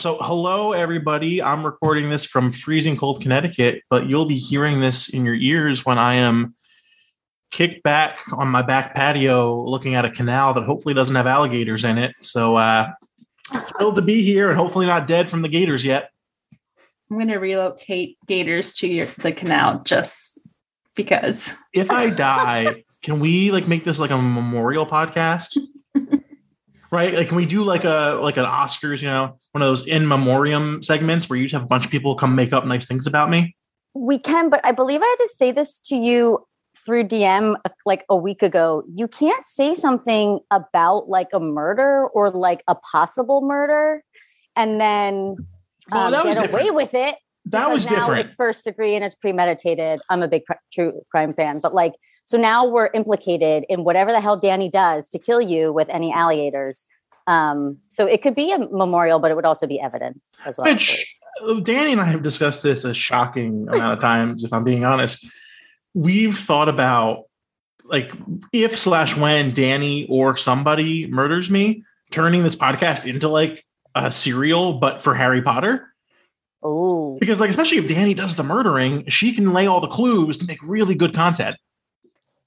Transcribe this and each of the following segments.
So, hello, everybody. I'm recording this from freezing cold Connecticut, but you'll be hearing this in your ears when I am kicked back on my back patio looking at a canal that hopefully doesn't have alligators in it. So, uh, thrilled to be here and hopefully not dead from the gators yet. I'm going to relocate gators to your, the canal just because. If I die, can we like make this like a memorial podcast? right? Like, can we do like a like an Oscars, you know, one of those in memoriam segments where you just have a bunch of people come make up nice things about me? We can, but I believe I had to say this to you through DM like a week ago. You can't say something about like a murder or like a possible murder and then Well, um, that was get away with it. That was now different. It's first degree and it's premeditated. I'm a big cr- true crime fan, but like, so now we're implicated in whatever the hell Danny does to kill you with any alligators. Um, so it could be a memorial, but it would also be evidence as well. Which uh, Danny and I have discussed this a shocking amount of times, if I'm being honest. We've thought about like if slash when Danny or somebody murders me, turning this podcast into like a serial, but for Harry Potter. Oh, Because like especially if Danny does the murdering, she can lay all the clues to make really good content.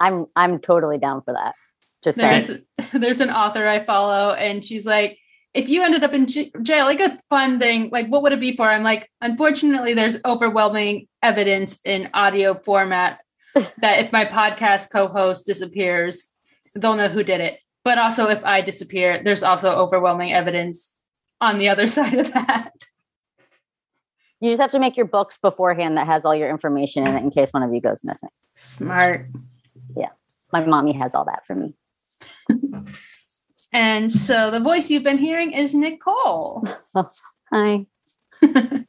I'm I'm totally down for that. Just saying. There's there's an author I follow, and she's like, if you ended up in jail, like a fun thing, like what would it be for? I'm like, unfortunately, there's overwhelming evidence in audio format that if my podcast co-host disappears, they'll know who did it. But also, if I disappear, there's also overwhelming evidence on the other side of that. You just have to make your books beforehand that has all your information in it in case one of you goes missing. Smart. My mommy has all that for me. And so the voice you've been hearing is Nicole. Hi.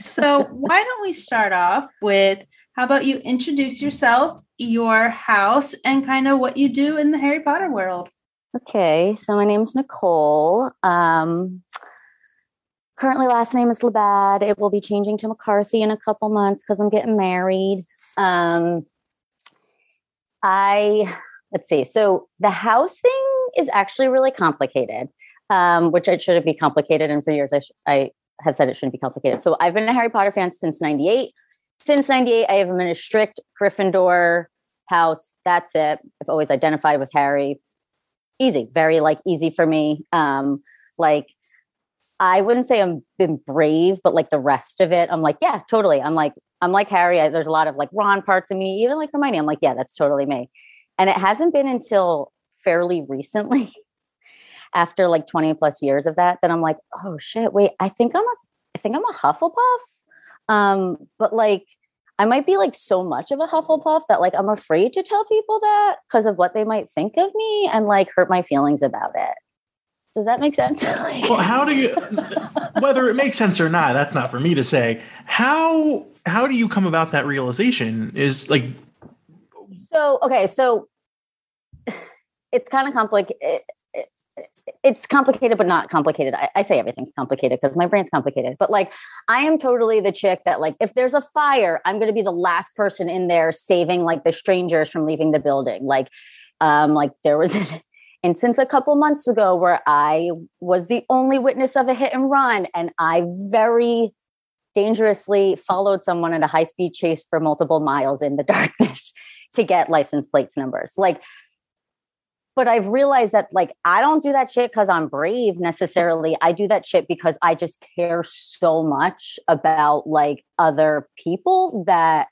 So why don't we start off with how about you introduce yourself, your house, and kind of what you do in the Harry Potter world? Okay, so my name's Nicole. Um, currently, last name is Labad. It will be changing to McCarthy in a couple months because I'm getting married. Um, I let's see. So the house thing is actually really complicated, um, which it shouldn't be complicated. And for years, I, sh- I have said it shouldn't be complicated. So I've been a Harry Potter fan since '98. Since '98, I have been a strict Gryffindor house. That's it. I've always identified with Harry easy very like easy for me um like i wouldn't say i'm been brave but like the rest of it i'm like yeah totally. I'm like i'm like harry I, there's a lot of like ron parts of me even like hermione i'm like yeah that's totally me. And it hasn't been until fairly recently after like 20 plus years of that that i'm like oh shit wait i think i'm a i think i'm a hufflepuff? Um but like I might be like so much of a Hufflepuff that like I'm afraid to tell people that because of what they might think of me and like hurt my feelings about it. Does that make sense? Like- Well, how do you whether it makes sense or not, that's not for me to say. How how do you come about that realization? Is like so okay, so it's kind of complicated. It's complicated, but not complicated. I, I say everything's complicated because my brain's complicated. But like, I am totally the chick that like, if there's a fire, I'm going to be the last person in there saving like the strangers from leaving the building. Like, um, like there was instance a couple months ago where I was the only witness of a hit and run, and I very dangerously followed someone in a high speed chase for multiple miles in the darkness to get license plates numbers. Like, but I've realized that like I don't do that shit because I'm brave necessarily. I do that shit because I just care so much about like other people that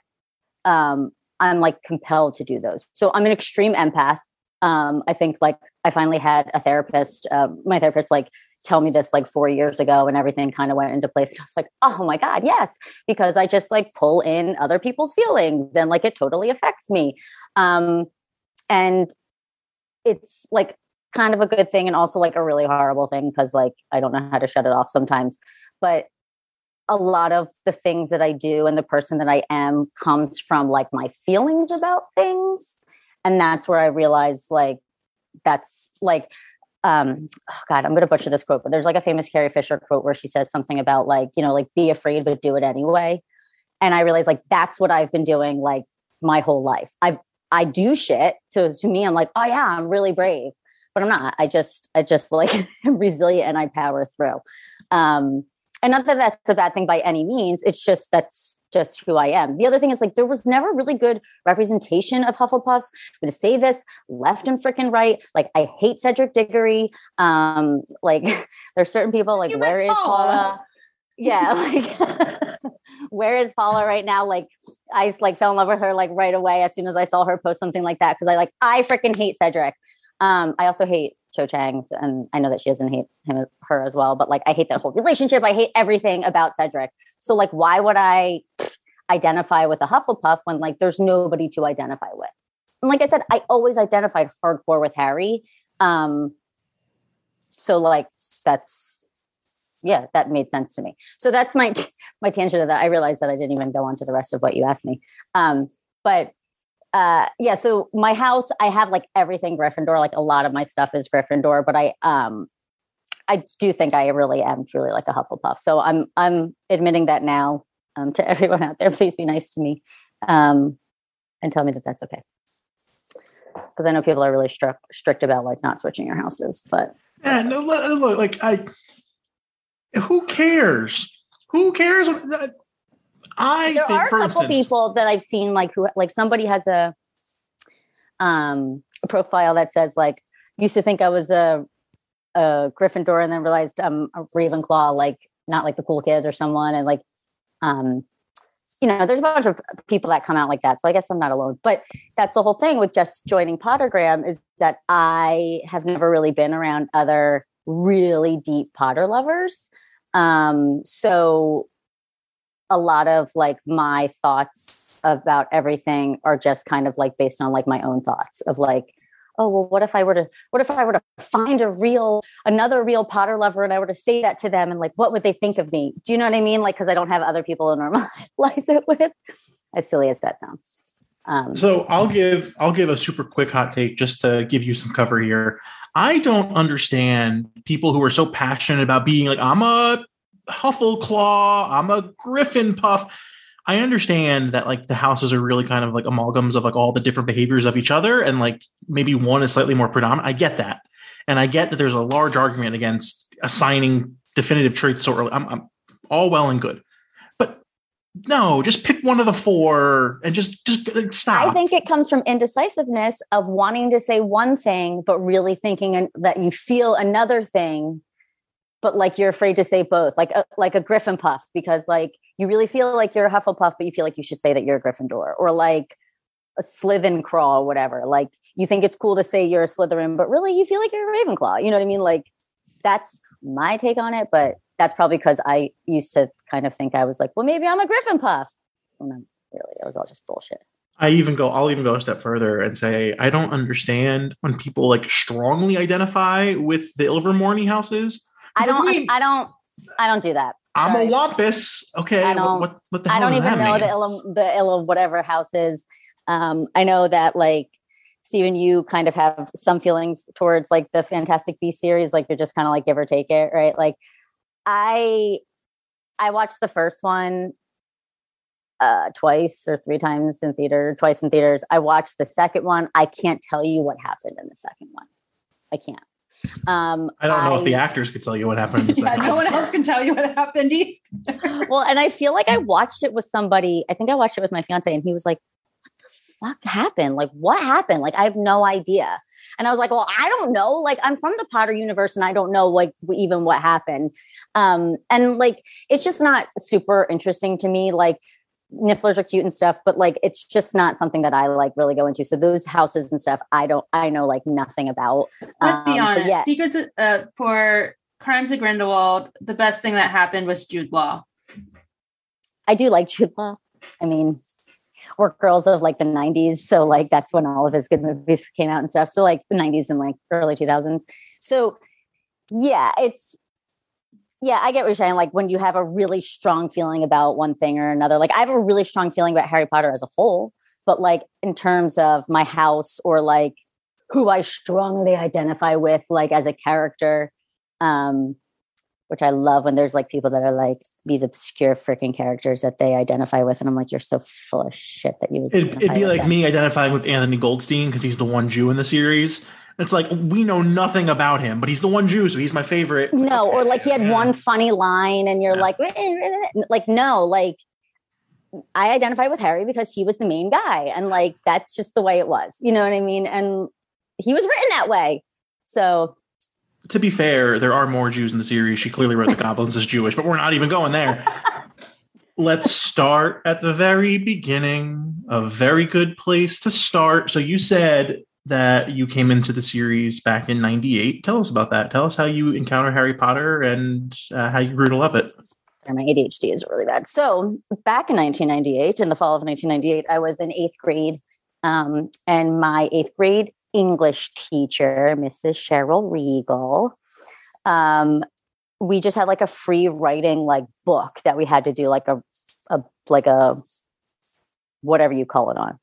um I'm like compelled to do those. So I'm an extreme empath. Um, I think like I finally had a therapist. Um, my therapist like tell me this like four years ago, and everything kind of went into place. I was like, oh my god, yes, because I just like pull in other people's feelings, and like it totally affects me. Um, and it's like kind of a good thing, and also like a really horrible thing because like I don't know how to shut it off sometimes. But a lot of the things that I do and the person that I am comes from like my feelings about things. And that's where I realize like that's like um oh god, I'm gonna butcher this quote, but there's like a famous Carrie Fisher quote where she says something about like, you know, like be afraid but do it anyway. And I realized like that's what I've been doing like my whole life. I've I do shit. So to me, I'm like, oh yeah, I'm really brave. but I'm not. I just I just like am resilient and I power through. Um, and not that that's a bad thing by any means. It's just that's just who I am. The other thing is like there was never really good representation of Hufflepuffs. I'm to say this left and freaking right. Like I hate Cedric Diggory. Um, like there's certain people like where is Paula. Yeah, like where is Paula right now? Like I like fell in love with her like right away as soon as I saw her post something like that because I like I freaking hate Cedric. Um, I also hate Cho Chang, so- and I know that she doesn't hate him her as well. But like, I hate that whole relationship. I hate everything about Cedric. So like, why would I identify with a Hufflepuff when like there's nobody to identify with? And like I said, I always identified hardcore with Harry. Um, so like that's yeah, that made sense to me. So that's my my tangent of that. I realized that I didn't even go on to the rest of what you asked me. Um, but uh yeah so my house i have like everything gryffindor like a lot of my stuff is gryffindor but i um i do think i really am truly like a hufflepuff so i'm i'm admitting that now um to everyone out there please be nice to me um and tell me that that's okay because i know people are really strict strict about like not switching your houses but Yeah, no, look, like I. Who cares? Who cares? I there think, are a couple instance, people that I've seen like who like somebody has a um a profile that says like used to think I was a a Gryffindor and then realized I'm a Ravenclaw, like not like the cool kids or someone, and like um you know, there's a bunch of people that come out like that. So I guess I'm not alone. But that's the whole thing with just joining Pottergram is that I have never really been around other really deep Potter lovers. Um, so a lot of like my thoughts about everything are just kind of like based on like my own thoughts of like oh well what if i were to what if i were to find a real another real potter lover and i were to say that to them and like what would they think of me do you know what i mean like because i don't have other people to normalize it with as silly as that sounds um So I'll give I'll give a super quick hot take just to give you some cover here. I don't understand people who are so passionate about being like I'm a Huffleclaw, I'm a Griffin puff. I understand that like the houses are really kind of like amalgams of like all the different behaviors of each other and like maybe one is slightly more predominant. I get that. And I get that there's a large argument against assigning definitive traits so early. I'm, I'm all well and good. But no, just pick one of the four and just just like, stop. I think it comes from indecisiveness of wanting to say one thing, but really thinking that you feel another thing, but like you're afraid to say both, like a, like a Griffin puff, because like you really feel like you're a Hufflepuff, but you feel like you should say that you're a Gryffindor, or like a Slytherin crawl, whatever. Like you think it's cool to say you're a Slytherin, but really you feel like you're a Ravenclaw. You know what I mean? Like that's my take on it, but that's probably because I used to kind of think I was like, well, maybe I'm a Griffin puff. And really, it was all just bullshit. I even go, I'll even go a step further and say, I don't understand when people like strongly identify with the Ilvermorny houses. I don't. wait, I don't. I don't do that. I'm a Wampus. Okay. I don't- what, what the I don't even know mean? the ill the ill of whatever house is. Um, I know that like Stephen, you kind of have some feelings towards like the Fantastic Beast series, like you're just kind of like give or take it, right? Like I I watched the first one uh twice or three times in theater, twice in theaters. I watched the second one. I can't tell you what happened in the second one. I can't. Um I don't know if the actors could tell you what happened in the Yeah, second no one. one else can tell you what happened. either. well, and I feel like I watched it with somebody. I think I watched it with my fiance, and he was like, "What the fuck happened? Like, what happened? Like, I have no idea." And I was like, "Well, I don't know. Like, I'm from the Potter universe, and I don't know like even what happened." Um, and like, it's just not super interesting to me. Like, nifflers are cute and stuff, but like, it's just not something that I like really go into. So those houses and stuff, I don't. I know like nothing about. Let's be Um, but honest. yeah. Secrets uh, for Crimes of Grindelwald. The best thing that happened was Jude Law. I do like Jude Law. I mean, we're girls of like the 90s. So, like, that's when all of his good movies came out and stuff. So, like, the 90s and like early 2000s. So, yeah, it's, yeah, I get what you're saying. Like, when you have a really strong feeling about one thing or another, like, I have a really strong feeling about Harry Potter as a whole. But, like, in terms of my house or like who I strongly identify with, like, as a character, um, which I love when there's like people that are like these obscure freaking characters that they identify with, and I'm like, you're so full of shit that you would. It'd, it'd be like them. me identifying with Anthony Goldstein because he's the one Jew in the series. It's like we know nothing about him, but he's the one Jew, so he's my favorite. No, or like he had Yeah. one funny line, and you're Yeah. like, like no, like I identify with Harry because he was the main guy, and like that's just the way it was. You know what I mean? And he was written that way. So To be fair, there are more Jews in the series. She clearly wrote the goblins as Jewish, but we're not even going there. Let's start at the very beginning. A very good place to start. So you said that you came into the series back in 98. Tell us about that. Tell us how you encountered Harry Potter and uh, how you grew to love it. my ADHD is really bad. So back in 1998, in the fall of 1998, I was in eighth grade, um, and my eighth grade English teacher, Mrs. Cheryl Regal, um, we just had like a free writing like book that we had to do like a, a like a whatever you call it on.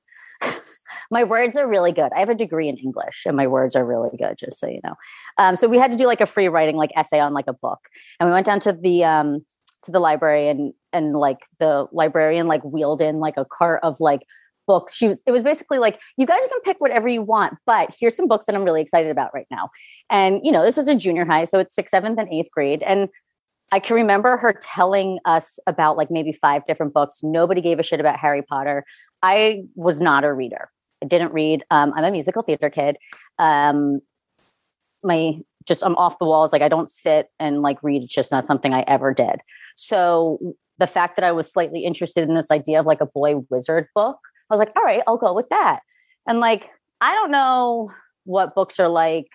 My words are really good. I have a degree in English, and my words are really good. Just so you know. Um, so we had to do like a free writing like essay on like a book, and we went down to the um, to the library and and like the librarian like wheeled in like a cart of like books she was it was basically like you guys can pick whatever you want but here's some books that i'm really excited about right now and you know this is a junior high so it's sixth seventh and eighth grade and i can remember her telling us about like maybe five different books nobody gave a shit about harry potter i was not a reader i didn't read um, i'm a musical theater kid um, my just i'm off the walls like i don't sit and like read it's just not something i ever did so the fact that I was slightly interested in this idea of like a boy wizard book, I was like, all right, I'll go with that. And like, I don't know what books are like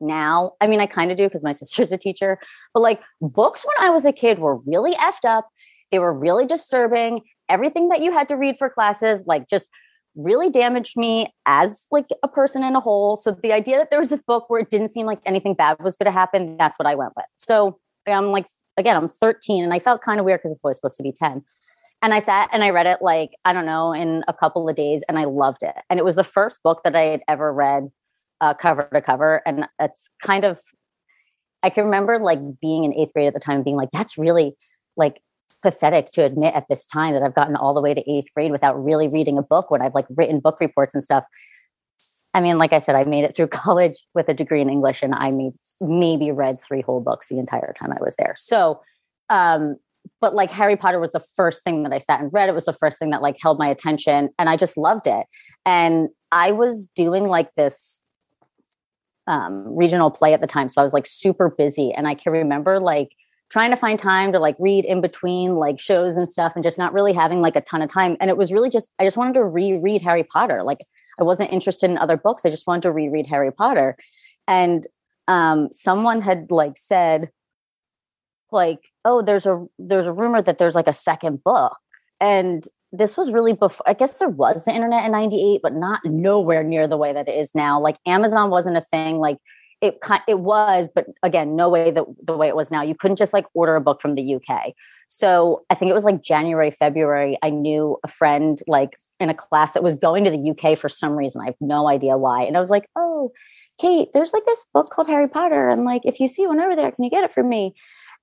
now. I mean, I kind of do because my sister's a teacher, but like books when I was a kid were really effed up. They were really disturbing. Everything that you had to read for classes, like just really damaged me as like a person in a whole. So the idea that there was this book where it didn't seem like anything bad was going to happen, that's what I went with. So I'm like again, I'm 13 and I felt kind of weird because this boy's supposed to be 10. And I sat and I read it like, I don't know, in a couple of days and I loved it. And it was the first book that I had ever read uh, cover to cover. And it's kind of, I can remember like being in eighth grade at the time being like, that's really like pathetic to admit at this time that I've gotten all the way to eighth grade without really reading a book when I've like written book reports and stuff. I mean, like I said, I made it through college with a degree in English, and I made, maybe read three whole books the entire time I was there. So, um, but like Harry Potter was the first thing that I sat and read. It was the first thing that like held my attention, and I just loved it. And I was doing like this um, regional play at the time, so I was like super busy, and I can remember like trying to find time to like read in between like shows and stuff, and just not really having like a ton of time. And it was really just I just wanted to reread Harry Potter, like. I wasn't interested in other books. I just wanted to reread Harry Potter. And um, someone had like said, like, oh, there's a there's a rumor that there's like a second book. And this was really before I guess there was the internet in 98, but not nowhere near the way that it is now. Like Amazon wasn't a thing. Like it it was, but again, no way that the way it was now. You couldn't just like order a book from the UK. So I think it was like January, February. I knew a friend like in a class that was going to the UK for some reason. I have no idea why. And I was like, oh, Kate, there's like this book called Harry Potter. And like, if you see one over there, can you get it for me?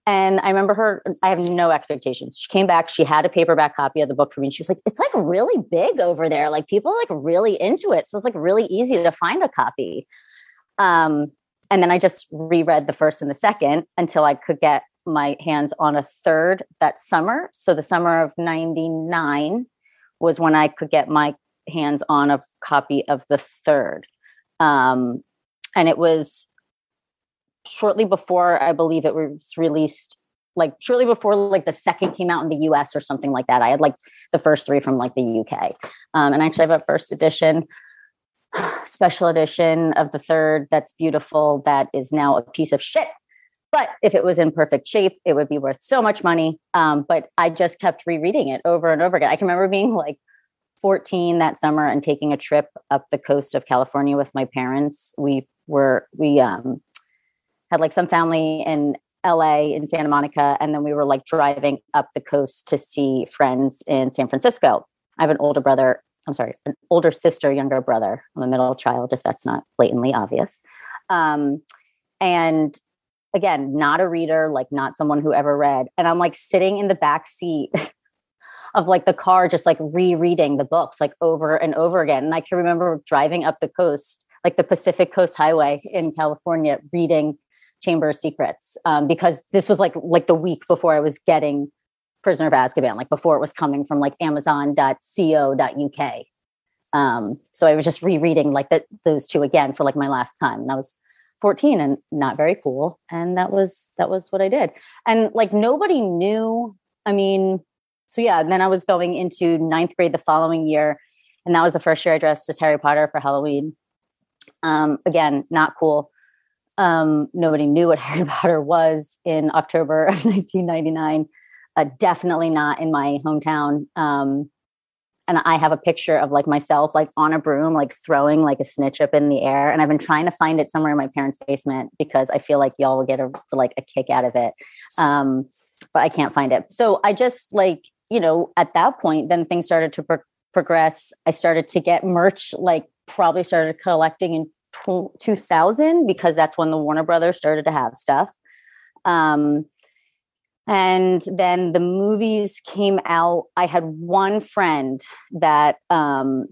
And I remember her, I have no expectations. She came back, she had a paperback copy of the book for me. And she was like, it's like really big over there. Like people like really into it. So it's like really easy to find a copy. Um, and then I just reread the first and the second until I could get my hands on a third that summer. So the summer of 99 was when I could get my hands on a copy of the third. Um, and it was shortly before I believe it was released, like shortly before like the second came out in the US or something like that. I had like the first three from like the UK. Um, and actually I have a first edition special edition of the third that's beautiful that is now a piece of shit. But if it was in perfect shape it would be worth so much money. Um, but i just kept rereading it over and over again. I can remember being like 14 that summer and taking a trip up the coast of california with my parents. We were we um, had like some family in la in santa monica and then we were like driving up the coast to see friends in san francisco. I have an older brother I'm sorry, an older sister, younger brother. I'm a middle child, if that's not blatantly obvious. Um, and again, not a reader, like not someone who ever read. And I'm like sitting in the back seat of like the car, just like rereading the books like over and over again. And I can remember driving up the coast like the Pacific Coast Highway in California reading Chamber of Secrets um, because this was like like the week before I was getting Prisoner of Azkaban, like before it was coming from like Amazon.co.uk. Um, so I was just rereading like those two again for like my last time, and I was 14 and not very cool, and that was that was what I did. And like nobody knew. I mean, so yeah. And then I was going into ninth grade the following year, and that was the first year I dressed as Harry Potter for Halloween. Um, again, not cool. Um, nobody knew what Harry Potter was in October of 1999. Uh, definitely not in my hometown. Um, and I have a picture of like myself, like on a broom, like throwing like a snitch up in the air. And I've been trying to find it somewhere in my parents' basement because I feel like y'all will get a like a kick out of it. Um, but I can't find it. So I just like you know at that point, then things started to pro- progress. I started to get merch, like probably started collecting in 2000 because that's when the Warner Brothers started to have stuff. Um, and then the movies came out. I had one friend that um,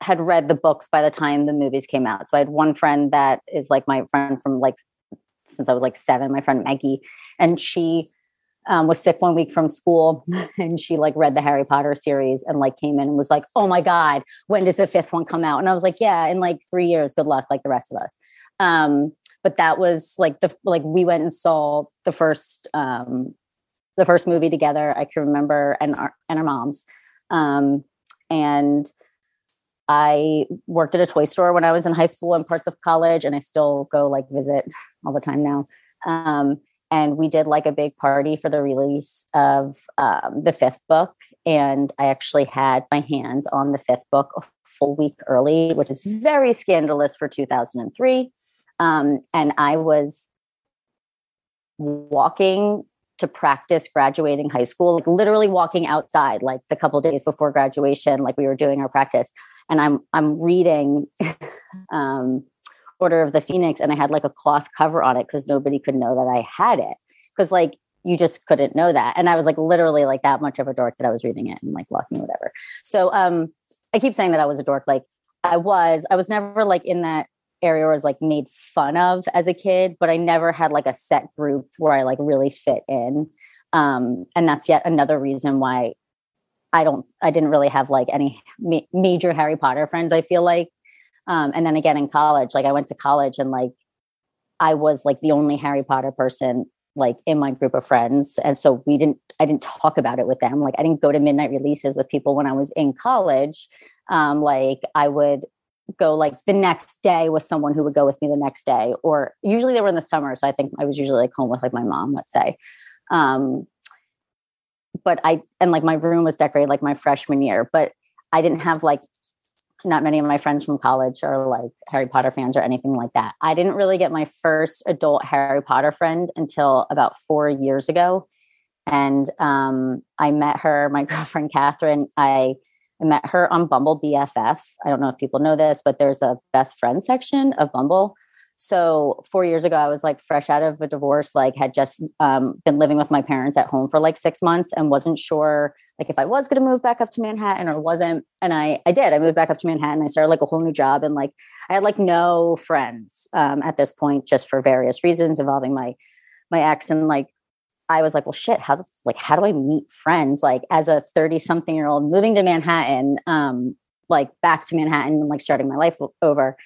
had read the books by the time the movies came out. So I had one friend that is like my friend from like since I was like seven, my friend Maggie, and she um, was sick one week from school and she like read the Harry Potter series and like came in and was like, oh my God, when does the fifth one come out? And I was like, yeah, in like three years, good luck, like the rest of us. Um, but that was like the like we went and saw the first um the first movie together. I can remember and our and our moms. Um, and I worked at a toy store when I was in high school and parts of college, and I still go like visit all the time now. Um, and we did like a big party for the release of um, the fifth book and i actually had my hands on the fifth book a full week early which is very scandalous for 2003 um, and i was walking to practice graduating high school like literally walking outside like the couple days before graduation like we were doing our practice and i'm i'm reading um, Order of the Phoenix and I had like a cloth cover on it because nobody could know that I had it. Because like you just couldn't know that. And I was like literally like that much of a dork that I was reading it and like walking whatever. So um I keep saying that I was a dork. Like I was, I was never like in that area was like made fun of as a kid, but I never had like a set group where I like really fit in. Um, and that's yet another reason why I don't, I didn't really have like any ma- major Harry Potter friends. I feel like um, and then again in college, like I went to college and like I was like the only Harry Potter person like in my group of friends. And so we didn't, I didn't talk about it with them. Like I didn't go to midnight releases with people when I was in college. Um, like I would go like the next day with someone who would go with me the next day, or usually they were in the summer. So I think I was usually like home with like my mom, let's say. Um, but I, and like my room was decorated like my freshman year, but I didn't have like not many of my friends from college are like Harry Potter fans or anything like that. I didn't really get my first adult Harry Potter friend until about four years ago. And um, I met her, my girlfriend Catherine. I, I met her on Bumble BFF. I don't know if people know this, but there's a best friend section of Bumble. So four years ago, I was like fresh out of a divorce, like had just um, been living with my parents at home for like six months and wasn't sure like if I was going to move back up to Manhattan or wasn't. And I, I did, I moved back up to Manhattan. I started like a whole new job and like, I had like no friends um, at this point, just for various reasons involving my, my ex. And like, I was like, well, shit, how, the, like, how do I meet friends? Like as a 30 something year old moving to Manhattan, um, like back to Manhattan and like starting my life over.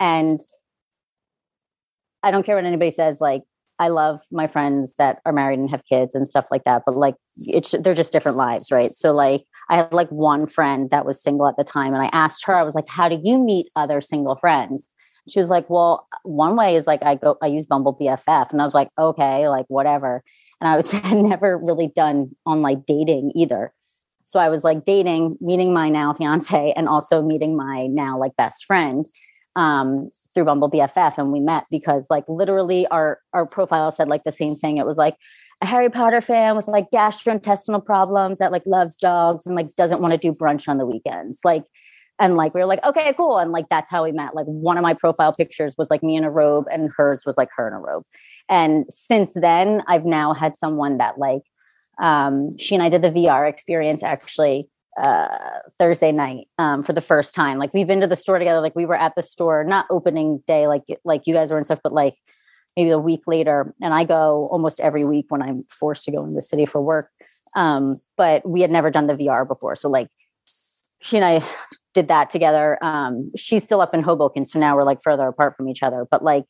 And I don't care what anybody says, like, I love my friends that are married and have kids and stuff like that, but like it's they're just different lives, right? So like I had like one friend that was single at the time and I asked her I was like how do you meet other single friends? She was like, "Well, one way is like I go I use Bumble BFF." And I was like, "Okay, like whatever." And I was never really done on like dating either. So I was like dating, meeting my now fiance and also meeting my now like best friend um, through Bumble BFF, and we met because like literally our our profile said like the same thing. It was like a Harry Potter fan with like gastrointestinal problems that like loves dogs and like doesn't want to do brunch on the weekends. Like and like we were like okay cool and like that's how we met like one of my profile pictures was like me in a robe and hers was like her in a robe and since then i've now had someone that like um she and i did the vr experience actually uh, Thursday night um, for the first time. Like we've been to the store together. Like we were at the store, not opening day, like like you guys were and stuff, but like maybe a week later. And I go almost every week when I'm forced to go in the city for work. Um, but we had never done the VR before, so like she and I did that together. Um, she's still up in Hoboken, so now we're like further apart from each other. But like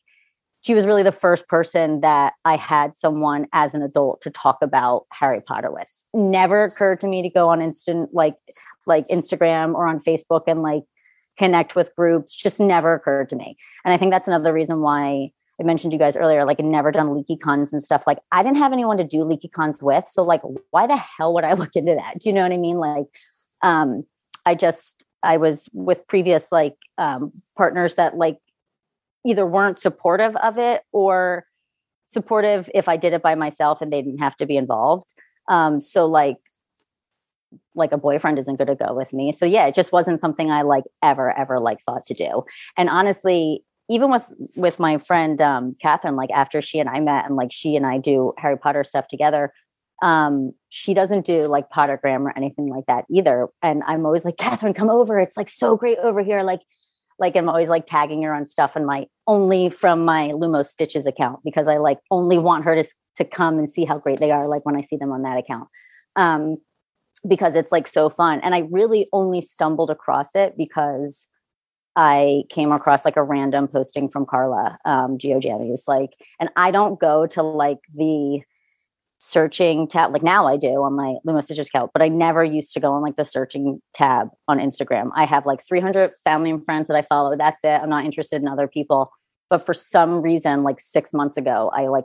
she was really the first person that I had someone as an adult to talk about Harry Potter with. Never occurred to me to go on instant like like Instagram or on Facebook and like connect with groups. Just never occurred to me. And I think that's another reason why I mentioned you guys earlier, like never done LeakyCons and stuff. Like I didn't have anyone to do LeakyCons with. So like why the hell would I look into that? Do you know what I mean? Like um I just I was with previous like um partners that like either weren't supportive of it or supportive if I did it by myself and they didn't have to be involved. Um, so like like a boyfriend isn't going to go with me. So yeah, it just wasn't something I like ever ever like thought to do. And honestly, even with with my friend um Catherine, like after she and I met and like she and I do Harry Potter stuff together, um, she doesn't do like Pottergram or anything like that either. And I'm always like, Catherine, come over. It's like so great over here. Like like I'm always like tagging her on stuff and my only from my Lumos Stitches account because I like only want her to to come and see how great they are like when I see them on that account. Um because it's like so fun and I really only stumbled across it because I came across like a random posting from Carla um Geo Jammies like and I don't go to like the searching tab. Like now I do on my Lumos Stitches account, but I never used to go on like the searching tab on Instagram. I have like 300 family and friends that I follow. That's it. I'm not interested in other people. But for some reason, like six months ago, I like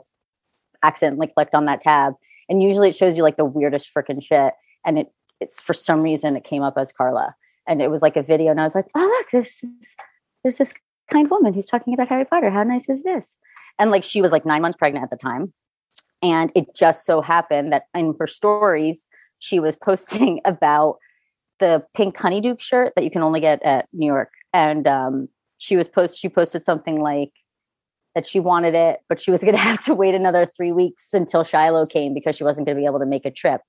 accidentally clicked on that tab. And usually it shows you like the weirdest freaking shit. And it it's for some reason it came up as Carla. And it was like a video. And I was like, oh look, there's this, there's this kind woman who's talking about Harry Potter. How nice is this? And like she was like nine months pregnant at the time and it just so happened that in her stories, she was posting about the pink honeydukes shirt that you can only get at New York. And um, she was post she posted something like that she wanted it, but she was to have to wait another three weeks until Shiloh came because she wasn't to be able to make a trip.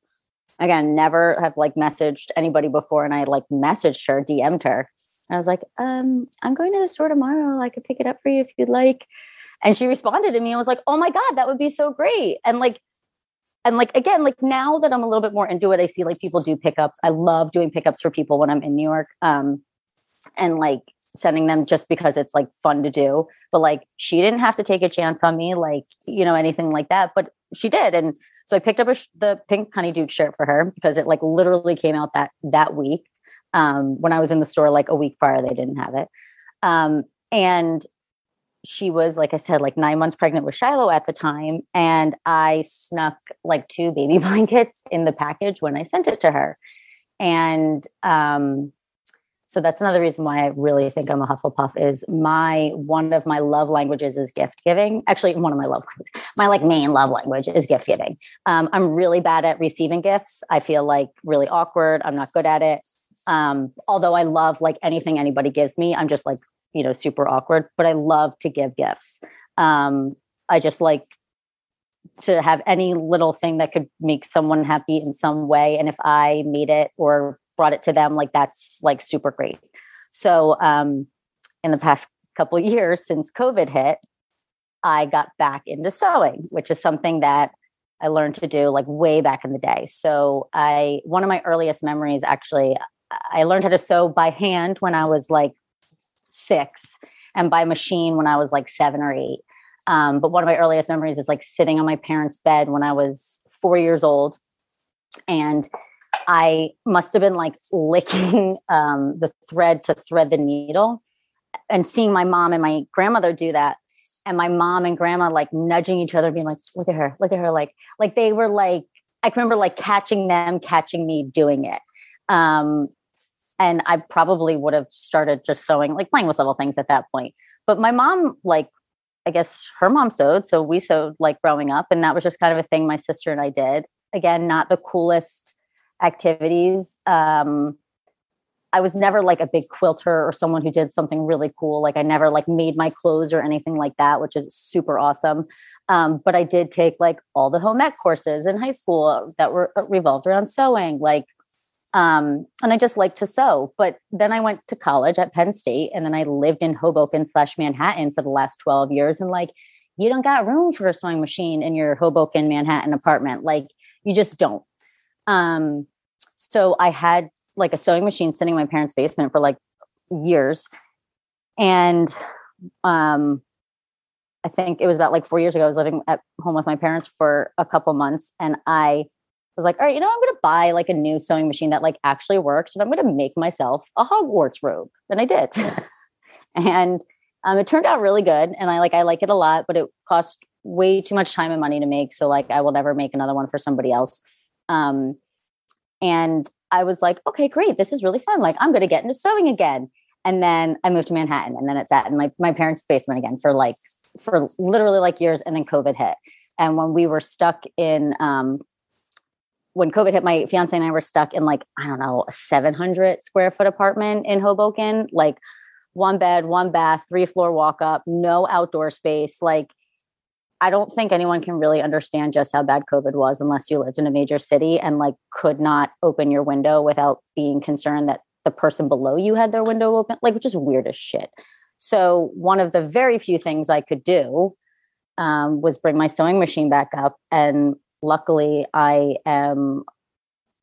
Again, never have like messaged anybody before, and I like messaged her, DM'd her. And I was like, um, I'm going to the store tomorrow. I could pick it up for you if you'd like. And she responded to me and was like, "Oh my god, that would be so great." And like and like again, like now that I'm a little bit more into it, I see like people do pickups. I love doing pickups for people when I'm in New York. Um and like sending them just because it's like fun to do. But like she didn't have to take a chance on me, like, you know, anything like that. But she did. And so I picked up sh- the pink honeydukes shirt for her because it like literally came out that that week. Um, when I was in the store like a week prior, they didn't have it. Um, and she was, like I said, like nine months pregnant with Shiloh at the time. And I snuck like two baby blankets in the package when I sent it to her. And um, so that's another reason why I really think I'm a Hufflepuff is my one of my love languages is gift giving. Actually, one of my love my like main love language is gift giving. Um, I'm really bad at receiving gifts. I feel like really awkward. I'm not good at it. Um, although I love like anything anybody gives me, I'm just like you know super awkward but i love to give gifts. Um i just like to have any little thing that could make someone happy in some way and if i made it or brought it to them like that's like super great. So um in the past couple years since covid hit i got back into sewing which is something that i learned to do like way back in the day. So i one of my earliest memories actually i learned how to sew by hand when i was like six and by machine when I was like seven or eight. Um, but one of my earliest memories is like sitting on my parents' bed when I was four years old. And I must have been like licking um, the thread to thread the needle and seeing my mom and my grandmother do that. And my mom and grandma like nudging each other, being like, look at her, look at her. Like, like they were like, I remember like catching them, catching me doing it. Um, and I probably would have started just sewing, like playing with little things at that point. But my mom, like, I guess her mom sewed, so we sewed like growing up, and that was just kind of a thing my sister and I did. Again, not the coolest activities. Um, I was never like a big quilter or someone who did something really cool. Like I never like made my clothes or anything like that, which is super awesome. Um, but I did take like all the home ec courses in high school that were uh, revolved around sewing, like Um, and I just like to sew. But then I went to college at Penn State and then I lived in Hoboken slash Manhattan for the last 12 years. And like, you don't got room for a sewing machine in your Hoboken, Manhattan apartment. Like, you just don't. Um, so I had like a sewing machine sitting in my parents' basement for like years. And um, I think it was about like four years ago. I was living at home with my parents for a couple months, and I was like, all right, you know, I'm going to buy like a new sewing machine that like actually works, and I'm going to make myself a Hogwarts robe. And I did, and um, it turned out really good, and I like I like it a lot, but it cost way too much time and money to make. So like, I will never make another one for somebody else. Um, and I was like, okay, great, this is really fun. Like, I'm going to get into sewing again. And then I moved to Manhattan, and then it sat in my my parents' basement again for like for literally like years, and then COVID hit. And when we were stuck in, um, when COVID hit, my fiance and I were stuck in like I don't know a 700 square foot apartment in Hoboken, like one bed, one bath, three floor walk up, no outdoor space. Like I don't think anyone can really understand just how bad COVID was unless you lived in a major city and like could not open your window without being concerned that the person below you had their window open, like which is weird as shit. So one of the very few things I could do um, was bring my sewing machine back up, and luckily I am.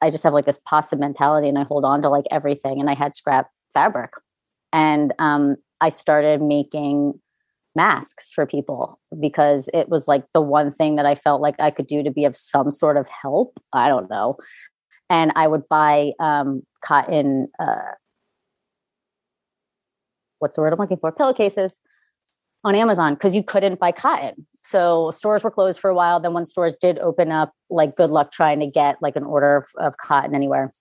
I just have like this positive mentality, and I hold on to like everything. And I had scrap fabric, and um, I started making masks for people because it was like the one thing that I felt like I could do to be of some sort of help. I don't know and I would buy um, cotton. Uh, what's the word I'm looking for? Pillowcases on Amazon because you couldn't buy cotton. So stores were closed for a while. Then when stores did open up, like good luck trying to get like an order of, of cotton anywhere.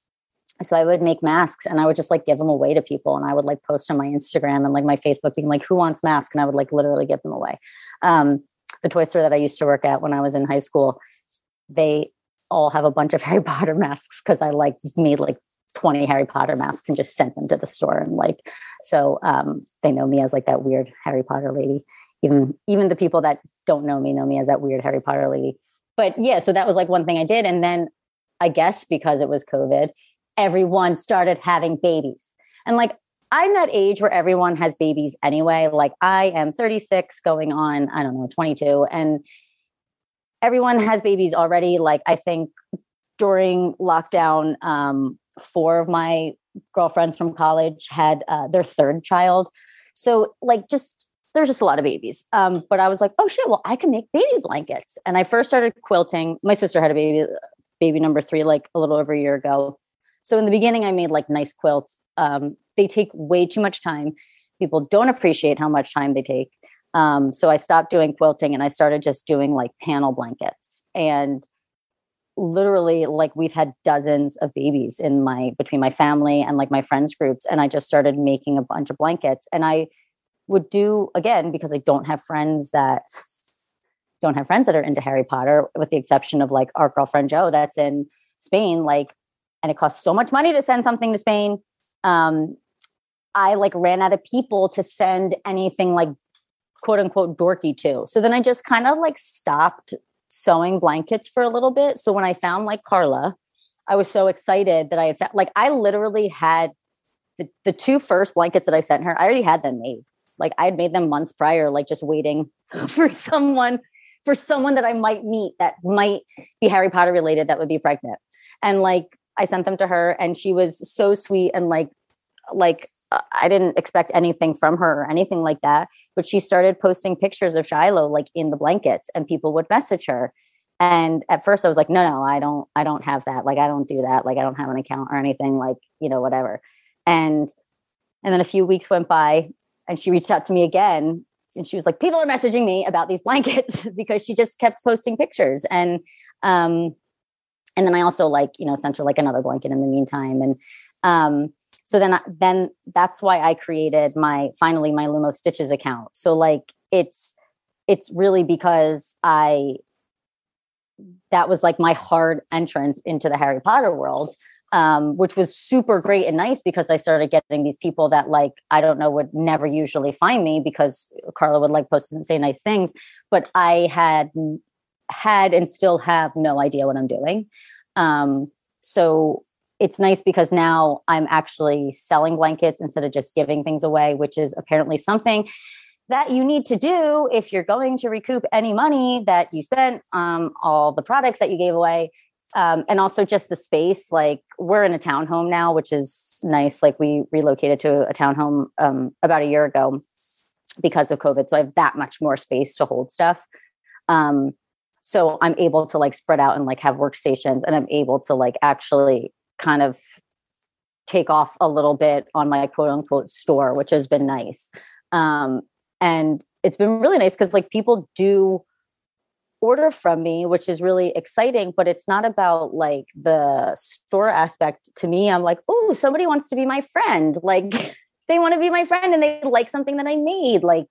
So I would make masks and I would just like give them away to people. And I would like post on my Instagram and like my Facebook being like, who wants masks? And I would like literally give them away. Um, the toy store that I used to work at when I was in high school, they all have a bunch of Harry Potter masks because I like made like 20 Harry Potter masks and just sent them to the store. And like, so um, they know me as like that weird Harry Potter lady. Even even the people that don't know me know me as that weird Harry Potter lady. But yeah, so that was like one thing I did. And then I guess because it was COVID, everyone started having babies. And like I'm that age where everyone has babies anyway. Like I am 36 going on, I don't know, 22. And everyone has babies already. Like I think during lockdown, um, four of my girlfriends from college had uh, their third child. So like just there's just a lot of babies. Um, but I was like, oh shit, well I can make baby blankets. And I first started quilting. My sister had a baby, baby number three, like a little over a year ago. So in the beginning, I made like nice quilts. Um, they take way too much time. People don't appreciate how much time they take. Um, so I stopped doing quilting and I started just doing like panel blankets. And literally, like we've had dozens of babies in my between my family and like my friends groups. And I just started making a bunch of blankets. And I would do again because I don't have friends that don't have friends that are into Harry Potter, with the exception of like our girlfriend Joe that's in Spain. Like, and it costs so much money to send something to Spain. Um, I like ran out of people to send anything like quote unquote dorky to So then I just kind of like stopped sewing blankets for a little bit. So when I found like Carla, I was so excited that I had found, like I literally had the, the two first blankets that I sent her, I already had them made. Like I had made them months prior, like just waiting for someone for someone that I might meet that might be Harry Potter related that would be pregnant. And like I sent them to her and she was so sweet and like like I didn't expect anything from her or anything like that. But she started posting pictures of Shiloh like in the blankets, and people would message her. And at first, I was like, no, no, I don't, I don't have that. Like, I don't do that. Like, I don't have an account or anything. Like, you know, whatever. And and then a few weeks went by, and she reached out to me again, and she was like, people are messaging me about these blankets because she just kept posting pictures. And um, and then I also like, you know, sent her like another blanket in the meantime, and um so then then that's why i created my finally my lumos stitches account. So like it's it's really because i that was like my hard entrance into the harry potter world um, which was super great and nice because i started getting these people that like i don't know would never usually find me because carla would like post and say nice things. But i had had and still have no idea what i'm doing. Um, so it's nice because now I'm actually selling blankets instead of just giving things away, which is apparently something that you need to do if you're going to recoup any money that you spent um, all the products that you gave away. Um, and also just the space like we're in a townhome now which is nice. Like we relocated to a townhome um, about a year ago because of covid. So i have that much more space to hold stuff. Um, so i'm able to like spread out and like have workstations and i'm able to like actually kind of take off a little bit on my quote unquote store which has been nice. Um, and it's been really nice because like people do order from me which is really exciting but it's not about like the store aspect. To me i'm like oh somebody wants to be my friend. Like they want to be my friend and they like something that i made. Like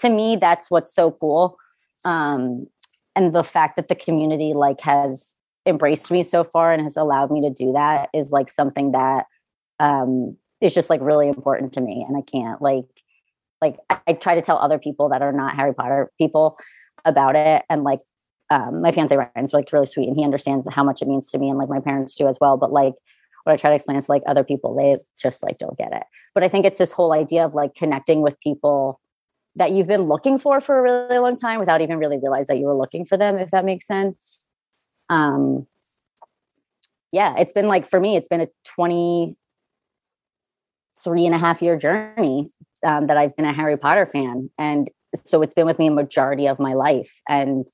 to me that's what's so cool. Um and the fact that the community like has embraced me so far and has allowed me to do that is like something that um is just like really important to me and i can't like like I, try to tell other people that are not Harry Potter people about it. And like um, my fiance Ryan's like really sweet and he understands how much it means to me and like my parents do as well. But like what I try to explain to like other people, they just like don't get it. But I think it's this whole idea of like connecting with people that you've been looking for for a really long time without even really realize that you were looking for them, if that makes sense. Um, yeah, it's been like for me, it's been a 20, three and a half year journey um, that I've been a Harry Potter fan. And so it's been with me a majority of my life. And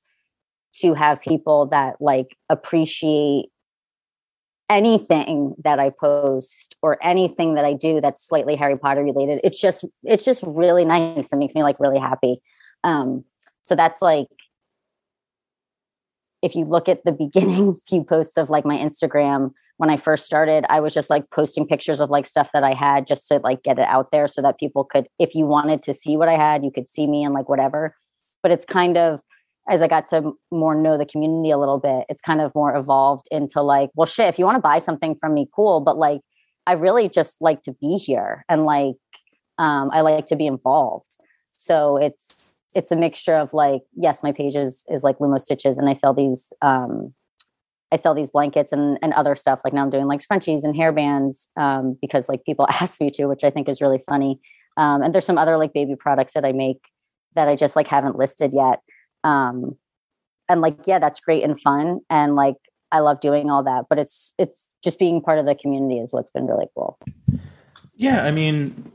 to have people that like appreciate anything that I post or anything that I do that's slightly Harry Potter related, it's just it's just really nice. It makes me like really happy. Um, so that's like if you look at the beginning few posts of like my Instagram, when I first started, I was just like posting pictures of like stuff that I had just to like get it out there so that people could, if you wanted to see what I had, you could see me and like whatever. But it's kind of, as I got to more know the community a little bit, it's kind of more evolved into like, well, shit, if you want to buy something from me, cool. But like, I really just like to be here and like, um, I like to be involved. So it's, it's a mixture of like, yes, my page is, is like Lumos Stitches and I sell these, um, I sell these blankets and, and other stuff. Like now I'm doing like scrunchies and hairbands um, because like people ask me to, which I think is really funny. Um, and there's some other like baby products that I make that I just like haven't listed yet. Um, and like, yeah, that's great and fun. And like, I love doing all that, but it's, it's just being part of the community is what's been really cool. Yeah. I mean,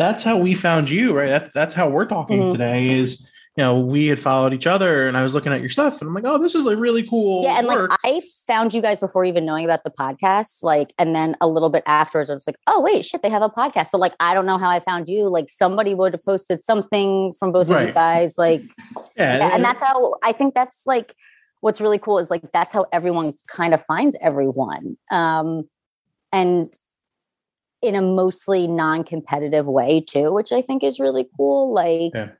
that's how we found you, right? That, that's how we're talking mm-hmm. today is you know, we had followed each other and I was looking at your stuff and I'm like, oh, this is like really cool. Yeah. And work. like I found you guys before even knowing about the podcast. Like, and then a little bit afterwards, I was like, oh, wait, shit, they have a podcast. But like, I don't know how I found you. Like, somebody would have posted something from both right. of you guys. Like, yeah. yeah. And that's how I think that's like what's really cool is like that's how everyone kind of finds everyone. Um, and in a mostly non-competitive way too, which I think is really cool. Like, yeah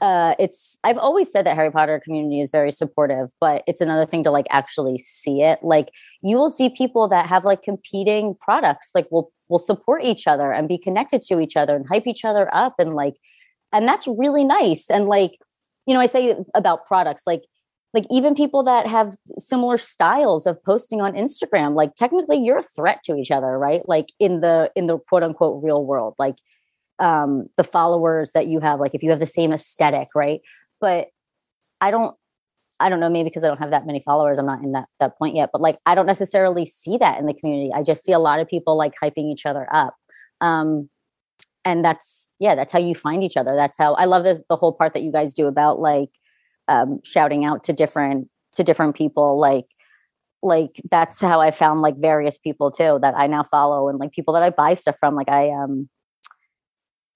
uh, it's I've always said that Harry Potter community is very supportive, but it's another thing to like actually see it. Like you will see people that have like competing products, like will will support each other and be connected to each other and hype each other up and like and that's really nice. And like, you know, I say about products, like like even people that have similar styles of posting on Instagram, like technically you're a threat to each other, right? Like in the in the quote unquote real world. Like um, the followers that you have, like if you have the same aesthetic, right? But I don't, I don't know, maybe because I don't have that many followers, I'm not in that that point yet. But like, I don't necessarily see that in the community. I just see a lot of people like hyping each other up. Um, and that's yeah, that's how you find each other. That's how I love the whole part that you guys do about like um, shouting out to different to different people, like like that's how I found like various people too that I now follow and like people that I buy stuff from. Like I um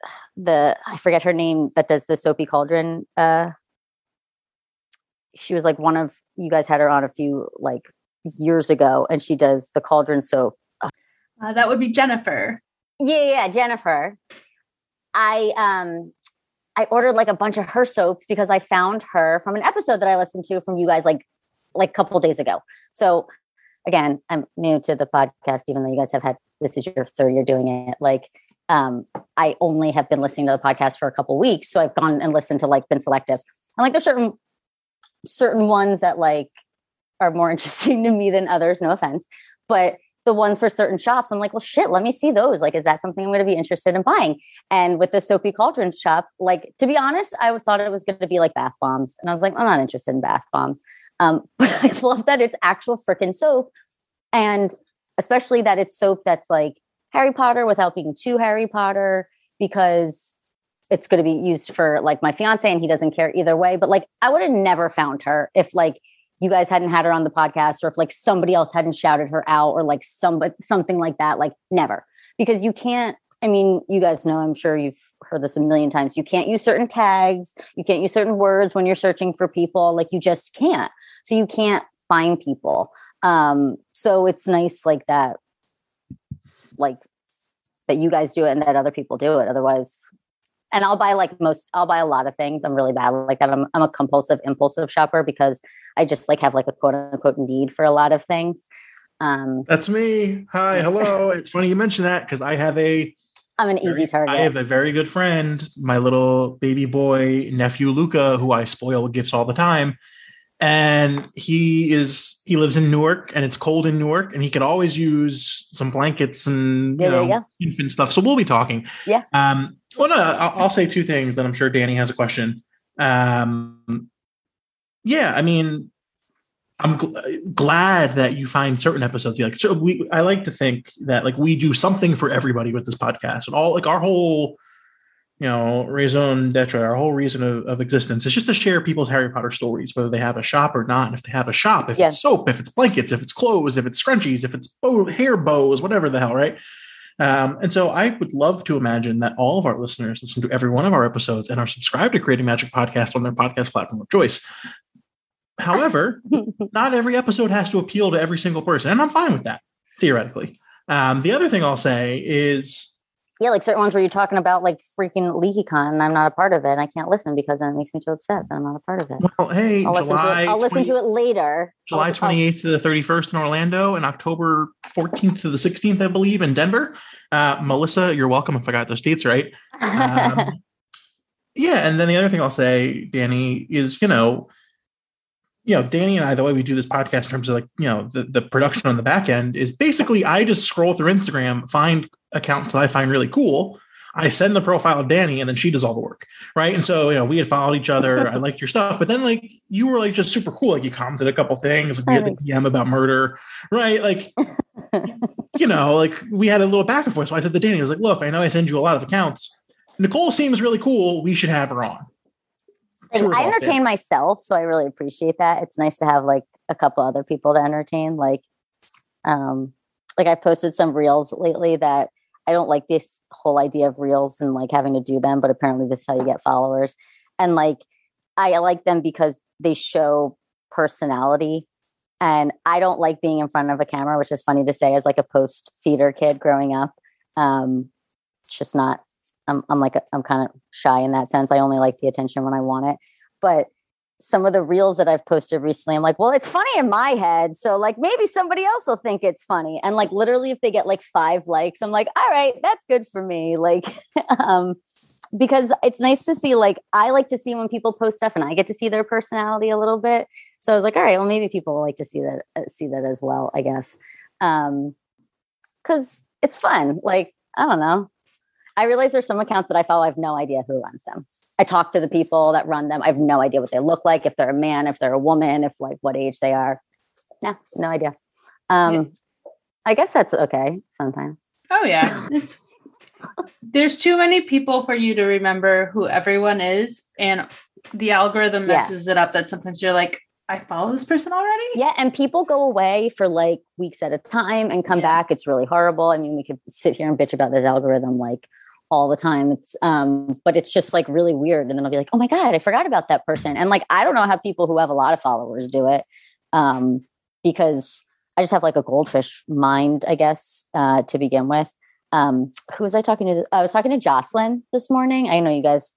the I forget her name that does the soapy cauldron. Uh, she was like one of you guys had her on a few like years ago, and she does the cauldron soap. Uh, that would be Jennifer. Yeah, yeah, Jennifer. I um I ordered like a bunch of her soaps because I found her from an episode that I listened to from you guys like like a couple days ago. So again, I'm new to the podcast, even though you guys have had this is your third year doing it. Like um, I only have been listening to the podcast for a couple weeks, so I've gone and listened to like been selective. And like there's certain certain ones that like are more interesting to me than others. No offense, but the ones for certain shops. I'm like, well, shit, let me see those. Like, is that something I'm going to be interested in buying? And with the Soapy Cauldron shop, like, to be honest, I thought it was going to be like bath bombs. And I was like, I'm not interested in bath bombs. Um, but I love that it's actual freaking soap. And especially that it's soap that's like Harry Potter without being too Harry Potter, because it's going to be used for like my fiance and he doesn't care either way. But like, I would have never found her if like you guys hadn't had her on the podcast or if like somebody else hadn't shouted her out or like somebody something like that like never. Because you can't i mean you guys know i'm sure you've heard this a million times you can't use certain tags you can't use certain words when you're searching for people like you just can't. So you can't find people. Um so it's nice like that like that you guys do it and that other people do it. Otherwise and I'll buy like most, I'll buy a lot of things. I'm really bad like that. I'm, I'm a compulsive, impulsive shopper because I just like have like a quote unquote need for a lot of things. Um, That's me. Hi, hello. it's funny you mention that because I have a. I'm an very, easy target. I have a very good friend, my little baby boy nephew Luca, who I spoil gifts all the time. And he is he lives in Newark, and it's cold in Newark, and he could always use some blankets and you yeah, know infant stuff. So we'll be talking. Yeah. Um, well, no, I'll, I'll, say two things. Then I'm sure Danny has a question. Um, yeah, I mean, I'm gl- glad that you find certain episodes you like. So we, I like to think that like we do something for everybody with this podcast, and all like our whole, you know, raison d'être, our whole reason of, of existence is just to share people's Harry Potter stories, whether they have a shop or not. And if they have a shop, if yeah. it's soap, if it's blankets, if it's clothes, if it's scrunchies, if it's bow, hair bows, whatever the hell, right? Um, and so I would love to imagine that all of our listeners listen to every one of our episodes and are subscribed to Creating Magic Podcast on their podcast platform of choice. However, not every episode has to appeal to every single person, and I'm fine with that, theoretically. Um, the other thing I'll say is yeah, like certain ones where you're talking about like freaking LeakyCon and I'm not a part of it. I can't listen because then it makes me too upset that I'm not a part of it. Well, hey, I'll, listen, to it, I'll 20, listen to it later. July 28th to the 31st in Orlando and October 14th to the 16th, I believe, in Denver. Uh, Melissa, you're welcome if I got those dates right. Um, yeah, and then the other thing I'll say, Danny, is you know, you know, Danny and I, the way we do this podcast in terms of like, you know, the, the production on the back end is basically I just scroll through Instagram, find accounts that I find really cool. I send the profile of Danny and then she does all the work. Right. And so, you know, we had followed each other. I liked your stuff, but then like you were like just super cool. Like you commented a couple things. We had the DM about murder. Right. Like, you know, like we had a little back and forth. So I said to Danny, I was like, look, I know I send you a lot of accounts. Nicole seems really cool. We should have her on. Like, I entertain myself, so I really appreciate that. It's nice to have like a couple other people to entertain. Like, um, like I've posted some reels lately that I don't like this whole idea of reels and like having to do them, but apparently this is how you get followers. And like, I like them because they show personality. And I don't like being in front of a camera, which is funny to say as like a post theater kid growing up. Um, it's just not I'm I'm like I'm kind of shy in that sense. I only like the attention when I want it. But some of the reels that I've posted recently, I'm like, well, it's funny in my head. So like maybe somebody else will think it's funny. And like literally if they get like five likes, I'm like, all right, that's good for me. Like um because it's nice to see like I like to see when people post stuff and I get to see their personality a little bit. So I was like, all right, well maybe people like to see that uh, see that as well, I guess. Um cuz it's fun. Like I don't know. I realize there's some accounts that I follow. I have no idea who runs them. I talk to the people that run them. I have no idea what they look like, if they're a man, if they're a woman, if like what age they are. No, no idea. Um, yeah. I guess that's okay sometimes. Oh yeah. It's, there's too many people for you to remember who everyone is and the algorithm messes yeah. it up that sometimes you're like, I follow this person already? Yeah, and people go away for like weeks at a time and come yeah. back. It's really horrible. I mean, we could sit here and bitch about this algorithm like all the time. It's um, but it's just like really weird. And then I'll be like, oh my God, I forgot about that person. And like I don't know how people who have a lot of followers do it. Um, because I just have like a goldfish mind, I guess, uh, to begin with. Um, who was I talking to? I was talking to Jocelyn this morning. I know you guys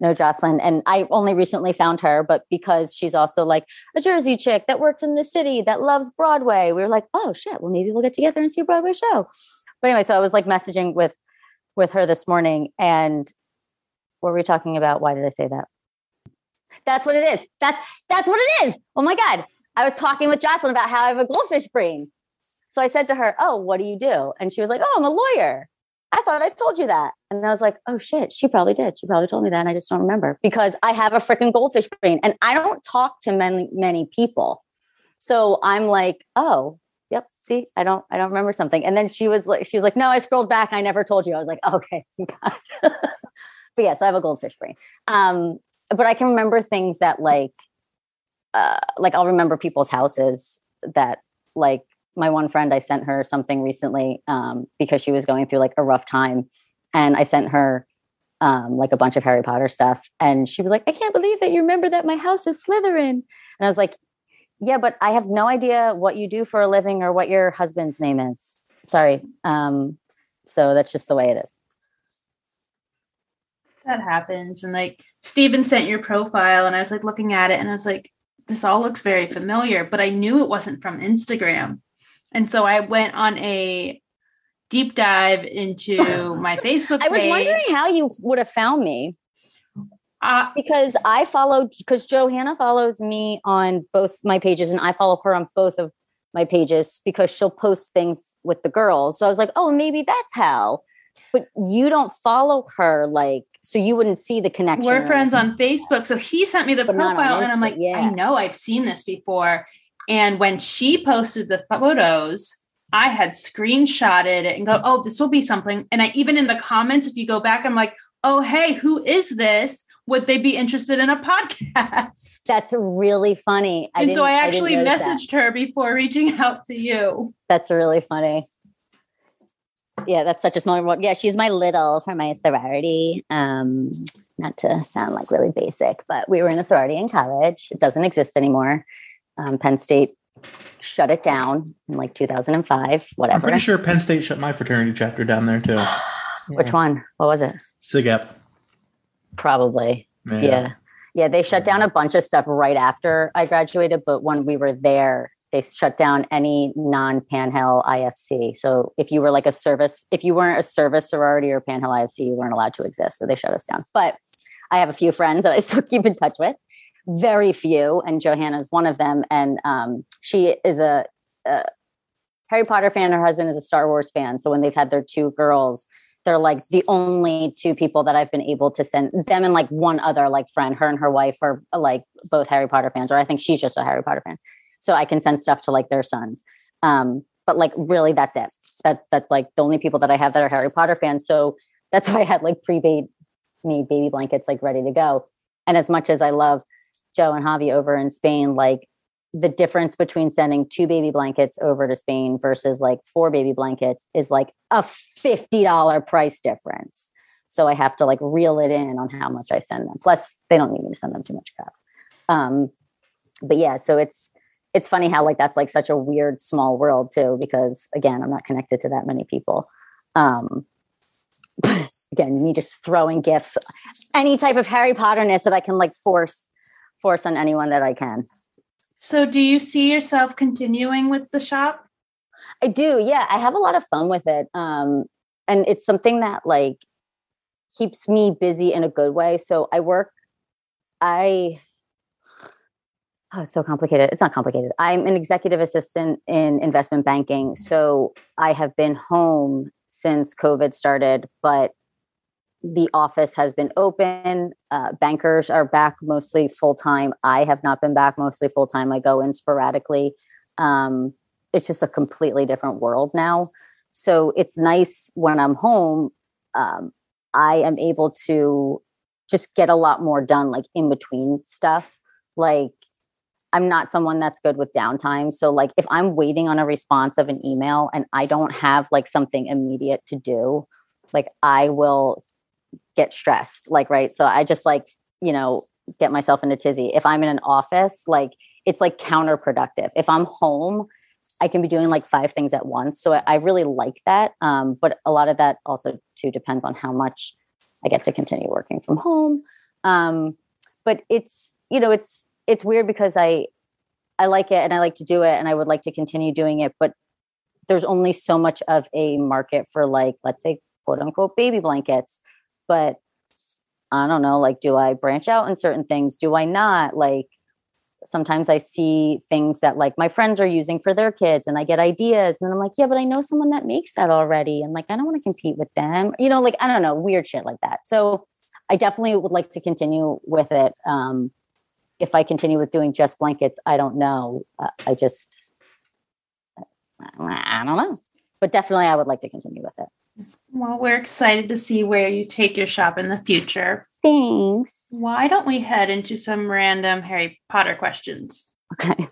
know Jocelyn, and I only recently found her, but because she's also like a Jersey chick that worked in the city that loves Broadway, we were like, oh shit, well maybe we'll get together and see a Broadway show. But anyway, so I was like messaging with with her this morning and what were we talking about? Why did I say that? That's what it is. That's that's what it is. Oh my god. I was talking with Jocelyn about how I have a goldfish brain. So I said to her, "Oh, what do you do?" And she was like, "Oh, I'm a lawyer." I thought I told you that. And I was like, oh shit, she probably did. She probably told me that. And I just don't remember because I have a freaking goldfish brain and I don't talk to many, many people. So I'm like, oh, yep, see, I don't, I don't remember something. And then she was like, she was like, no, I scrolled back. I never told you. I was like, okay. but yes, I have a goldfish brain. Um, but I can remember things that like, uh, like I'll remember people's houses that like my one friend, I sent her something recently um, because she was going through like a rough time. And I sent her um, like a bunch of Harry Potter stuff. And she was like, I can't believe that you remember that my house is Slytherin. And I was like, yeah, but I have no idea what you do for a living or what your husband's name is. Sorry. Um, so that's just the way it is. That happens. And like Steven sent your profile and I was like looking at it and I was like, this all looks very familiar, but I knew it wasn't from Instagram. And so I went on a deep dive into my Facebook I was wondering how you would have found me. Uh, because I follow because Johanna follows me on both my pages and I follow her on both of my pages because she'll post things with the girls. So I was like, oh, maybe that's how. But you don't follow her like so you wouldn't see the connection. we're friends on Facebook. So he sent me the But profile and I'm like, yeah. I know I've seen this before. And when she posted the photos, I had screenshotted it and go, oh, this will be something. And I even in the comments, if you go back, I'm like, oh, hey, who is this? Would they be interested in a podcast? That's really funny. and so didn't- I didn't actually that. messaged her before reaching out to you. That's really funny. Yeah, that's such a small world. Yeah, she's my little for my sorority. Um, not to sound like really basic, but we were in a sorority in college. It doesn't exist anymore. Um, Penn State shut it down in like 2005, whatever. I'm whatever. pretty sure Penn State shut my fraternity chapter down there too. Which one? What was it? SIGEP. Probably. Yeah. yeah. they shut down a bunch of stuff right after I graduated, but when we were there, they shut down any non Panhell IFC. So if you were like a service, if you weren't a service sorority or Panhell IFC, you weren't allowed to exist. So they shut us down. But I have a few friends that I still keep in touch with. Very few, and Johanna's one of them. And um, she is a, a Harry Potter fan. Her husband is a Star Wars fan. So when they've had their two girls, they're like the only two people that I've been able to send them and like one other like friend. Her and her wife are like both Harry Potter fans, or I think she's just a Harry Potter fan. So I can send stuff to like their sons. Um, but like really, that's it. That's that's like the only people that I have that are Harry Potter fans. So that's why I had like pre-made me baby blankets like ready to go. And as much as I love Joe and Javi over in Spain, like the difference between sending two baby blankets over to Spain versus like four baby blankets is like a $50 price difference. So I have to like reel it in on how much I send them. Plus, they don't need me to send them too much crap. Um, but yeah, so it's it's funny how like that's like such a weird small world too, because again, I'm not connected to that many people. Um, but again, me just throwing gifts, any type of Harry Potterness that I can like force force on anyone that I can. So do you see yourself continuing with the shop? I do. Yeah, I have a lot of fun with it. Um, and it's something that like keeps me busy in a good way. So I work. I. Oh, it's so complicated. It's not complicated. I'm an executive assistant in investment banking. So I have been home since COVID started, but the office has been open. Uh, bankers are back mostly full time. I have not been back mostly full time. I go in sporadically. Um, it's just a completely different world now. So it's nice when I'm home. Um, I am able to just get a lot more done, like in between stuff. Like I'm not someone that's good with downtime. So like if I'm waiting on a response of an email and I don't have like something immediate to do, like I will get stressed. Like right. So I just like, you know, get myself in a tizzy. If I'm in an office, like it's like counterproductive. If I'm home, I can be doing like five things at once. So I, really like that. Um, but a lot of that also too depends on how much I get to continue working from home. Um, but it's, you know, it's it's weird because I I like it and I like to do it and I would like to continue doing it, but there's only so much of a market for like, let's say, quote unquote baby blankets. But I don't know, like, do I branch out in certain things? Do I not? Like sometimes I see things that like my friends are using for their kids and I get ideas and I'm like, yeah, but I know someone that makes that already. And like, I don't want to compete with them, you know, like, I don't know, weird shit like that. So I definitely would like to continue with it. Um, if I continue with doing just blankets, I don't know. Uh, I just, I don't know, but definitely I would like to continue with it. Well, we're excited to see where you take your shop in the future. Thanks. Why don't we head into some random Harry Potter questions? Okay.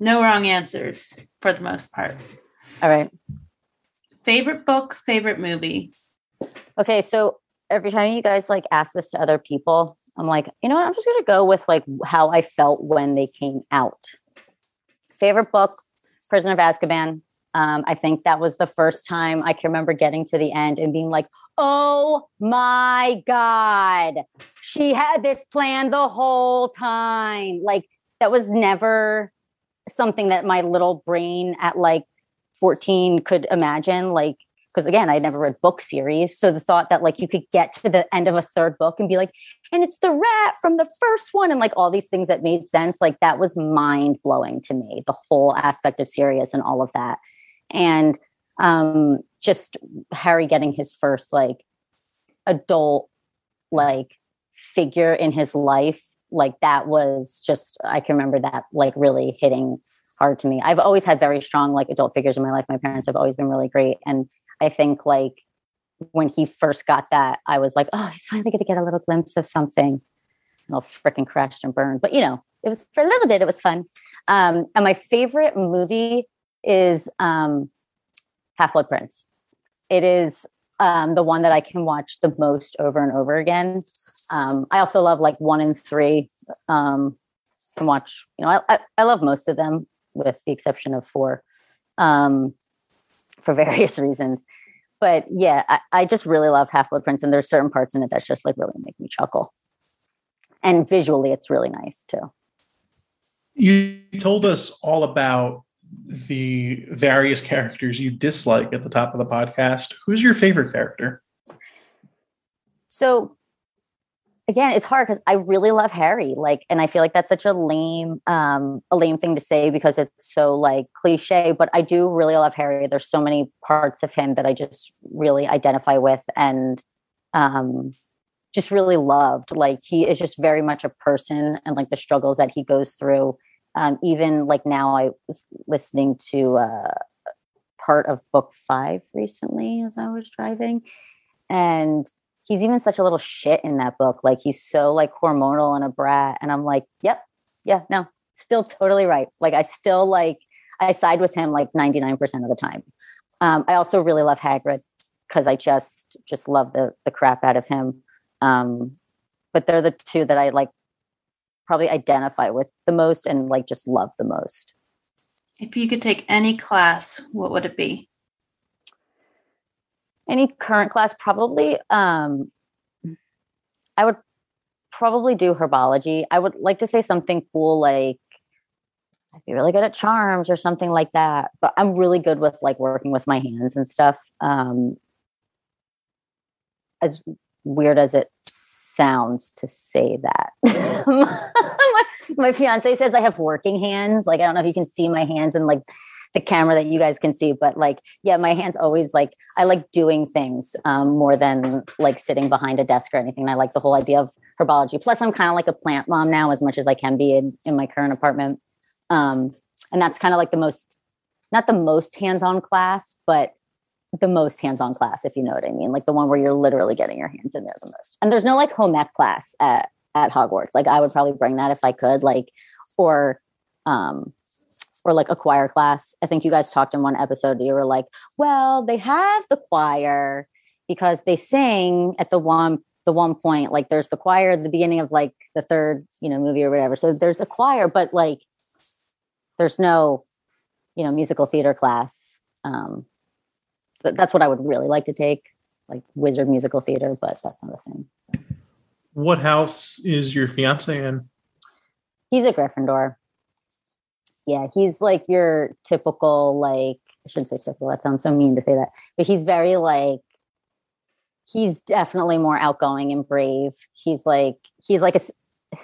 No wrong answers for the most part. All right. Favorite book, favorite movie. Okay. So every time you guys like ask this to other people, I'm like, you know what? I'm just going to go with like how I felt when they came out. Favorite book, Prisoner of Azkaban. Um, I think that was the first time I can remember getting to the end and being like, oh my God, she had this plan the whole time. Like, that was never something that my little brain at like 14 could imagine. Like, because again, I'd never read book series. So the thought that like you could get to the end of a third book and be like, and it's the rat from the first one, and like all these things that made sense, like that was mind blowing to me, the whole aspect of Sirius and all of that and um, just Harry getting his first like adult like figure in his life like that was just I can remember that like really hitting hard to me. I've always had very strong like adult figures in my life. My parents have always been really great and I think like when he first got that I was like, "Oh, he's finally going to get a little glimpse of something." And all freaking crashed and burned. But you know, it was for a little bit it was fun. Um and my favorite movie is um, Half Blood Prince. It is um, the one that I can watch the most over and over again. Um, I also love like one and three. Um, can watch, you know, I, I, I, love most of them with the exception of four um, for various reasons. But yeah, I, I just really love Half Blood Prince, and there's certain parts in it that's just like really make me chuckle. And visually, it's really nice too. You told us all about the various characters you dislike at the top of the podcast. Who's your favorite character? So again, it's hard because I really love Harry. Like, and I feel like that's such a lame, um, a lame thing to say because it's so like cliche. But I do really love Harry. There's so many parts of him that I just really identify with and um, just really loved. Like, he is just very much a person, and like the struggles that he goes through um, even like now i was listening to uh, part of book five recently as i was driving and he's even such a little shit in that book. Like he's so like hormonal and a brat and i'm like yep yeah no still totally right. Like i still like i side with him like 99% of the time. Um, i also really love hagrid because i just just love the the crap out of him. Um, but they're the two that i like probably identify with the most and like just love the most. If you could take any class, what would it be? Any current class, probably. Um, I would probably do herbology. I would like to say something cool like I'd be really good at charms or something like that. But I'm really good with like working with my hands and stuff. Um, as weird as it sounds to say that. my, my fiance says I have working hands. Like I don't know if you can see my hands and like the camera that you guys can see, but like yeah, my hands always like I like doing things um, more than like sitting behind a desk or anything. I like the whole idea of herbology. Plus, I'm kind of like a plant mom now, as much as I can be in in my current apartment. Um, and that's kind of like the most not the most hands-on class, but the most hands-on class, if you know what I mean. Like the one where you're literally getting your hands in there the most. And there's no like home ec class at at Hogwarts. Like I would probably bring that if I could, like or um or like a choir class. I think you guys talked in one episode. You were like, well, they have the choir because they sing at the one the one point. Like there's the choir at the beginning of like the third, you know, movie or whatever. So there's a choir, but like there's no, you know, musical theater class. Um, that's what I would really like to take, like wizard musical theater, but that's not a thing. What house is your fiance in? He's a Gryffindor. Yeah, he's like your typical, like, I shouldn't say typical, that sounds so mean to say that, but he's very like, he's definitely more outgoing and brave. He's like, he's like a,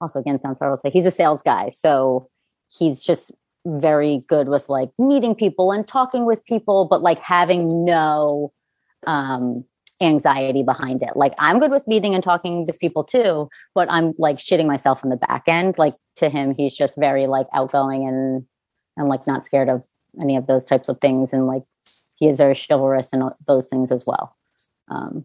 also again sounds horrible to say he's a sales guy so he's just very good with like meeting people and talking with people but like having no um anxiety behind it. Like i'm good with meeting and talking to people too but i'm like shitting myself in the back end. Like to him he's just very like outgoing and and like not scared of any of those types of things. And like he is very chivalrous and those things as well. Um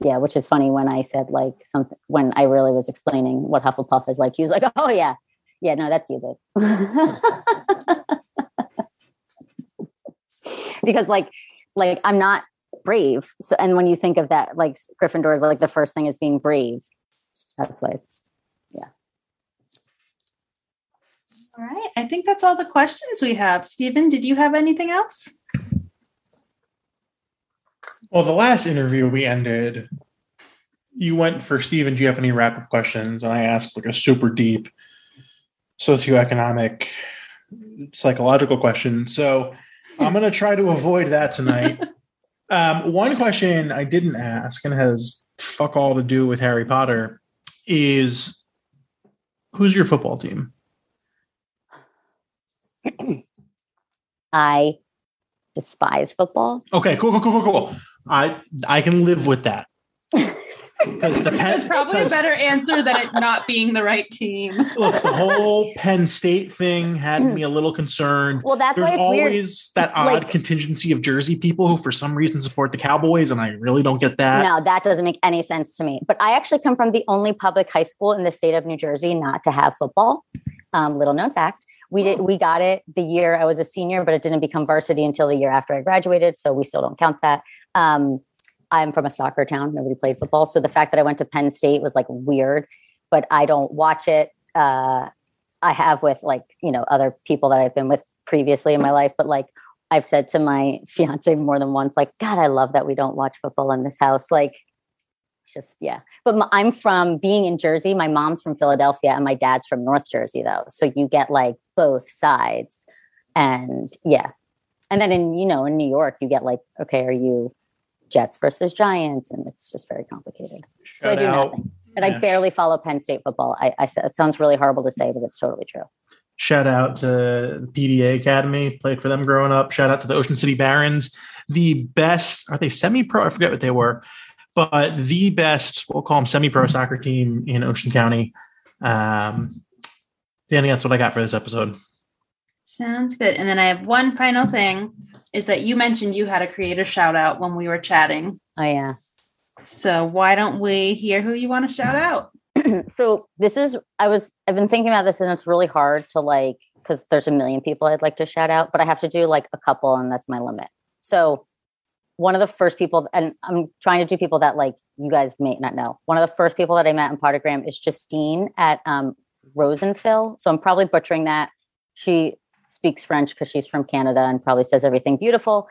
yeah which is funny when i said like something when i really was explaining what hufflepuff is like. He was like oh yeah yeah no that's you babe because like like i'm not brave so and when you think of that like gryffindor is like the first thing is being brave that's why it's yeah All right. I think that's all the questions we have. Stephen, did you have anything else? Well, the last interview we ended, you went for Stephen, do you have any wrap up questions? And I asked like a super deep socioeconomic, psychological question. So I'm going to try to avoid that tonight. Um, one question I didn't ask and has fuck all to do with Harry Potter is who's your football team? i despise football Okay, cool, cool, cool, cool, cool. I I can live with that. Because the Penn, That's probably a better answer than it not being the right team. Look, the whole Penn State thing had me a little concerned. well that's There's why it's weird always that odd Like- contingency of Jersey people who, for some reason, support the Cowboys, and I really don't get that. no, that doesn't make any sense to me. But I actually come from the only public high school in the state of New Jersey not to have football. Um, little known fact. We did we got it the year I was a senior, but it didn't become varsity until the year after I graduated. So we still don't count that. Um, I'm from a soccer town. Nobody played football. So the fact that I went to Penn State was like weird, but I don't watch it. Uh, I have with like, you know, other people that I've been with previously in my life, but like I've said to my fiance more than once, like, God, I love that we don't watch football in this house. Like, just, yeah. But I'm from being in Jersey. My mom's from Philadelphia and my dad's from North Jersey, though. So you get like both sides. And yeah. And then in, you know, in New York, you get like, okay, are you Jets versus Giants? And it's just very complicated. So I do out, nothing. And I barely follow Penn State football. I, I, it sounds really horrible to say, but it's totally true. Shout out to the PDA Academy. Played for them growing up. Shout out to the Ocean City Barons. The best, are they semi pro? I forget what they were, but the best, we'll call them semi pro soccer team in Ocean County. Um, Danny, that's what I got for this episode. Sounds good. And then I have one final thing is that you mentioned you had a creator shout out when we were chatting. Oh, yeah. So why don't we hear who you want to shout out? so this is i was i've been thinking about this and it's really hard to like because there's a million people i'd like to shout out but i have to do like a couple and that's my limit so one of the first people and i'm trying to do people that like you guys may not know one of the first people that i met in Pottergram is justine at um, rosenphil so i'm probably butchering that she speaks french because she's from canada and probably says everything beautiful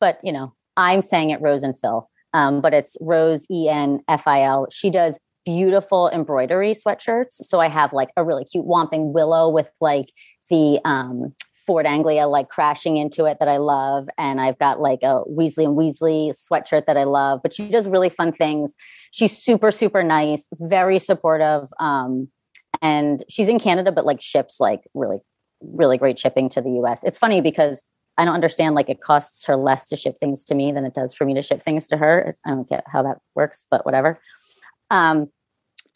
but you know i'm saying it rosenphil um, but it's rose e-n-f-i-l she does beautiful embroidery sweatshirts. So I have like a really cute Whomping Willow with like the um, Ford Anglia like crashing into it that I love. And I've got like a Weasley and Weasley sweatshirt that I love. But she does really fun things. She's super, super nice, very supportive. Um, and she's in Canada, but like ships like really, really great shipping to the US. It's funny because I don't understand like it costs her less to ship things to me than it does for me to ship things to her. I don't get how that works, but whatever. Um,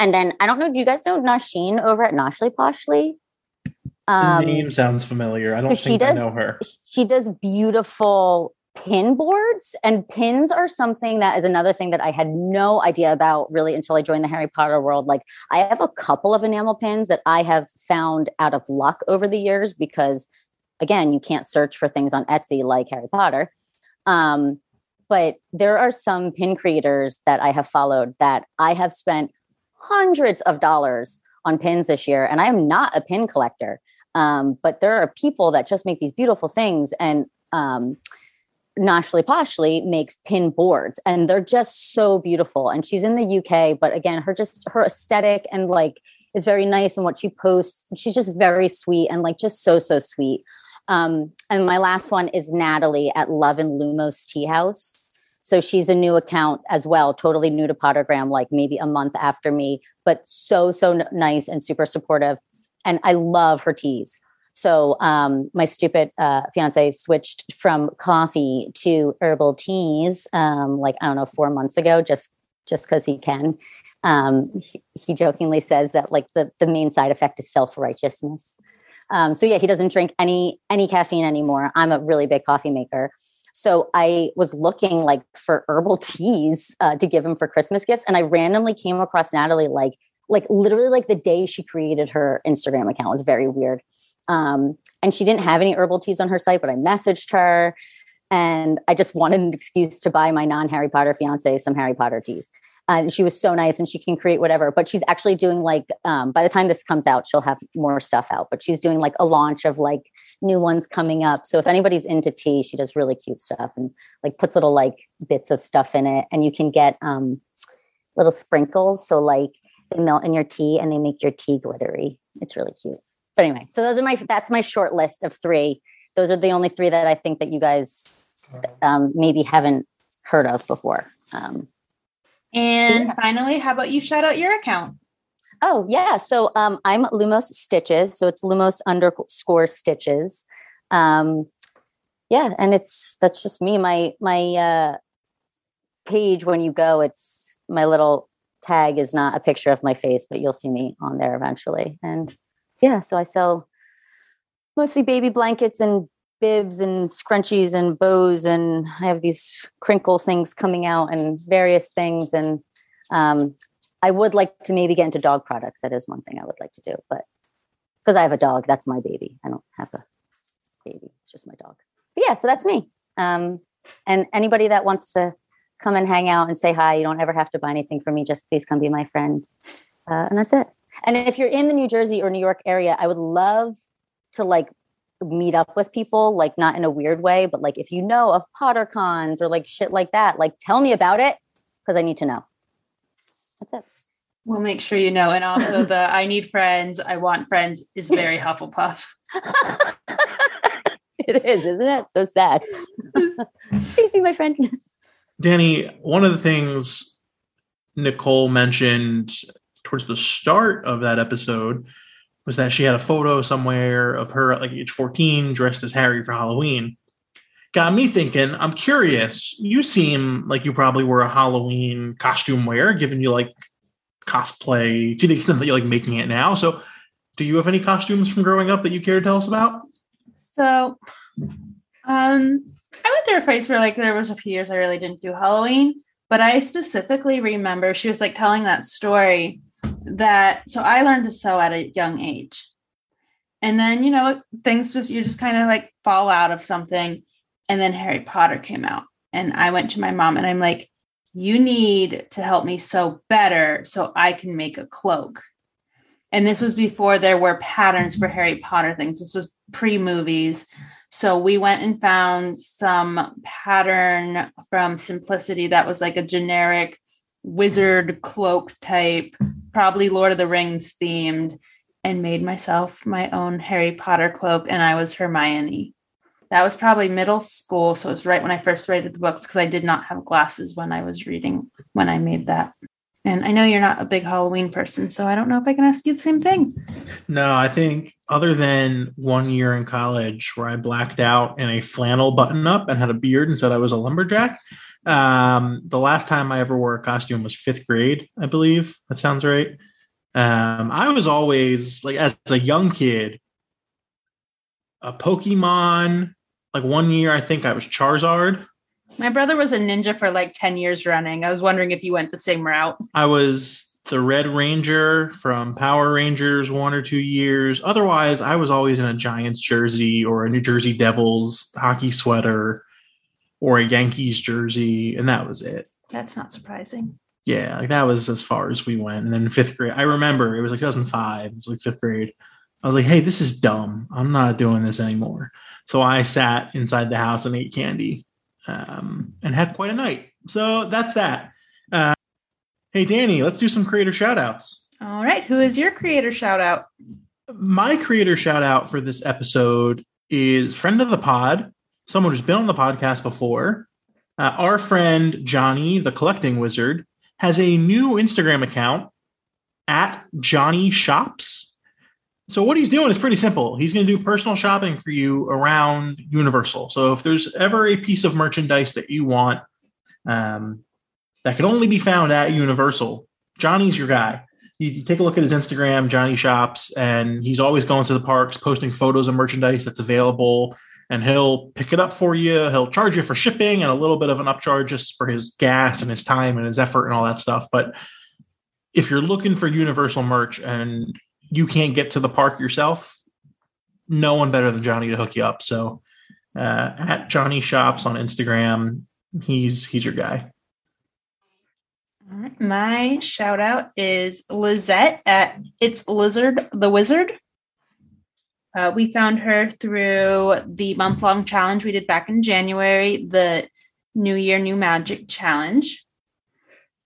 and then I don't know. Do you guys know Nasheen over at Noshly Poshly? The Um, name sounds familiar. I don't so she think I does- know her. she does beautiful pin boards, and pins are something that is another thing that I had no idea about really until I joined the Harry Potter world. Like, I have a couple of enamel pins that I have found out of luck over the years because, again, you can't search for things on Etsy like Harry Potter. Um, but there are some pin creators that I have followed that I have spent hundreds of dollars on pins this year, and I am not a pin collector. Um, but there are people that just make these beautiful things, and um, Noshly Poshly makes pin boards, and they're just so beautiful. And she's in the UK, but again, her just her aesthetic and like is very nice, and what she posts, she's just very sweet and like just so so sweet. Um, and my last one is Natalie at Love and Lumos Tea House. So she's a new account as well, totally new to Pottergram, like maybe a month after me, but so, so nice and super supportive. And I love her teas. So um, my stupid uh, fiance switched from coffee to herbal teas, um, like I don't know, four months ago, just just because he can. Um, he, he, jokingly says that like the the main side effect is self righteousness. Um, so yeah, he doesn't drink any any caffeine anymore. I'm a really big coffee maker. So I was looking like for herbal teas uh, to give him for Christmas gifts, and I randomly came across Natalie like like literally like the day she created her Instagram account it was very weird. Um, and she didn't have any herbal teas on her site, but I messaged her, and I just wanted an excuse to buy my non Harry Potter fiance some Harry Potter teas. And she was so nice and she can create whatever but she's actually doing like um, by the time this comes out she'll have more stuff out but she's doing like a launch of like new ones coming up. So if anybody's into tea she does really cute stuff and like puts little like bits of stuff in it and you can get um little sprinkles. So like they melt in your tea and they make your tea glittery. It's really cute but anyway so those are my that's my short list of three those are the only three that i think that you guys um, maybe haven't heard of before um, and yeah. finally, how about you shout out your account? Oh, yeah. So um, I'm Lumos Stitches. So it's Lumos underscore Stitches. Um, yeah, and it's that's just me. My my uh, page when you go, it's my little tag is not a picture of my face, but you'll see me on there eventually. And yeah, so I sell mostly baby blankets and bibs and scrunchies and bows and i have these crinkle things coming out and various things and um, i would like to maybe get into dog products. That is one thing i would like to do but because i have a dog that's my baby. I don't have a baby it's just my dog. But yeah so that's me. Um, and anybody that wants to come and hang out and say hi you don't ever have to buy anything from me just please come be my friend. Uh, and that's it and if you're in the new jersey or new york area i would love to like meet up with people, like not in a weird way, but like if you know of Potter cons or like shit like that, like tell me about it because I need to know. That's it. We'll make sure you know. And also the I need friends, I want friends is very Hufflepuff. it is, isn't it? So sad. Please be my friend. Danny, one of the things Nicole mentioned towards the start of that episode was that she had a photo somewhere of her at like age 14 dressed as Harry for Halloween. Got me thinking, I'm curious. You seem like you probably were a Halloween costume wearer, given you like cosplay to the extent that you're like making it now. So, do you have any costumes from growing up that you care to tell us about? So, um, I went through a phase where like there was a few years I really didn't do Halloween, but I specifically remember she was like telling that story that so I learned to sew at a young age. And then, you know, things just you just kind of like fall out of something. And then Harry Potter came out. And I went to my mom and I'm like, you need to help me sew better so I can make a cloak. And this was before there were patterns for Harry Potter things. This was pre movies. So we went and found some pattern from Simplicity that was like a generic wizard cloak type probably Lord of the Rings themed, and made myself my own Harry Potter cloak, and I was Hermione. That was probably middle school, so it was right when I first read the books because I did not have glasses when I was reading when I made that. And I know you're not a big Halloween person, so I don't know if I can ask you the same thing. No, I think other than one year in college where I blacked out in a flannel button up and had a beard and said I was a lumberjack, um, the last time I ever wore a costume was fifth grade, I believe. That sounds right. Um, I was always like as a young kid, a Pokemon. Like one year, I think I was Charizard. My brother was a ninja for like 10 years running. I was wondering if you went the same route. I was the Red Ranger from Power Rangers one or two years. Otherwise, I was always in a Giants jersey or a New Jersey Devils hockey sweater or a Yankees jersey, and that was it. That's not surprising. Yeah, like that was as far as we went. And then fifth grade, I remember it was like 2005. It was like fifth grade. I was like, "Hey, this is dumb. I'm not doing this anymore." So I sat inside the house and ate candy, um, and had quite a night. So that's that. Uh, hey, Danny, let's do some creator shout outs. All right. Who is your creator shout out? My creator shout out for this episode is friend of the pod, someone who's been on the podcast before, Uh, our friend Johnny, the collecting wizard, has a new Instagram account at Johnny Shops. So what he's doing is pretty simple. He's going to do personal shopping for you around Universal. So if there's ever a piece of merchandise that you want um, that can only be found at Universal, Johnny's your guy. You, you take a look at his Instagram, Johnny Shops, and he's always going to the parks, posting photos of merchandise that's available, and he'll pick it up for you. He'll charge you for shipping and a little bit of an upcharge just for his gas and his time and his effort and all that stuff. But if you're looking for Universal merch and you can't get to the park yourself, no one better than Johnny to hook you up. So uh, at Johnny Shops on Instagram, he's he's your guy. All right. My shout out is Lizette at It's Lizard the Wizard. Uh, we found her through the month long challenge we did back in January, the New Year, New Magic challenge.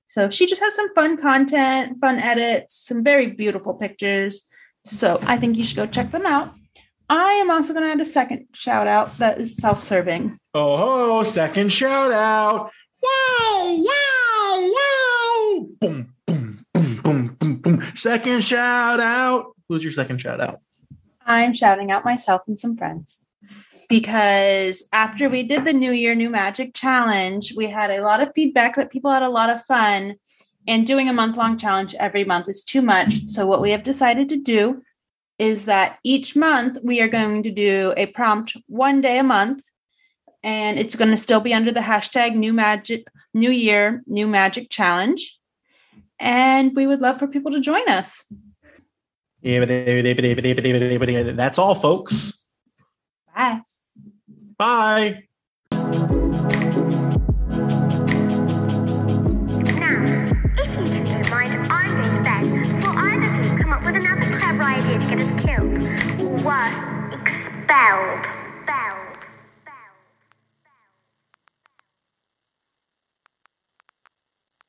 So she just has some fun content, fun edits, some very beautiful pictures. So I think you should go check them out. I am also going to add a second shout out that is self serving. Oh, second shout out. Wow, wow, wow. Boom, boom, boom, boom, boom, boom. Second shout out. Who's your second shout out? I'm shouting out myself and some friends because after we did the New Year, New Magic challenge, we had a lot of feedback that people had a lot of fun. And doing a month long challenge every month is too much. So, what we have decided to do is that each month we are going to do a prompt one day a month. And it's going to still be under the hashtag New Magic, New Year, New Magic Challenge. And we would love for people to join us. That's all, folks. Bye. Bye. Now,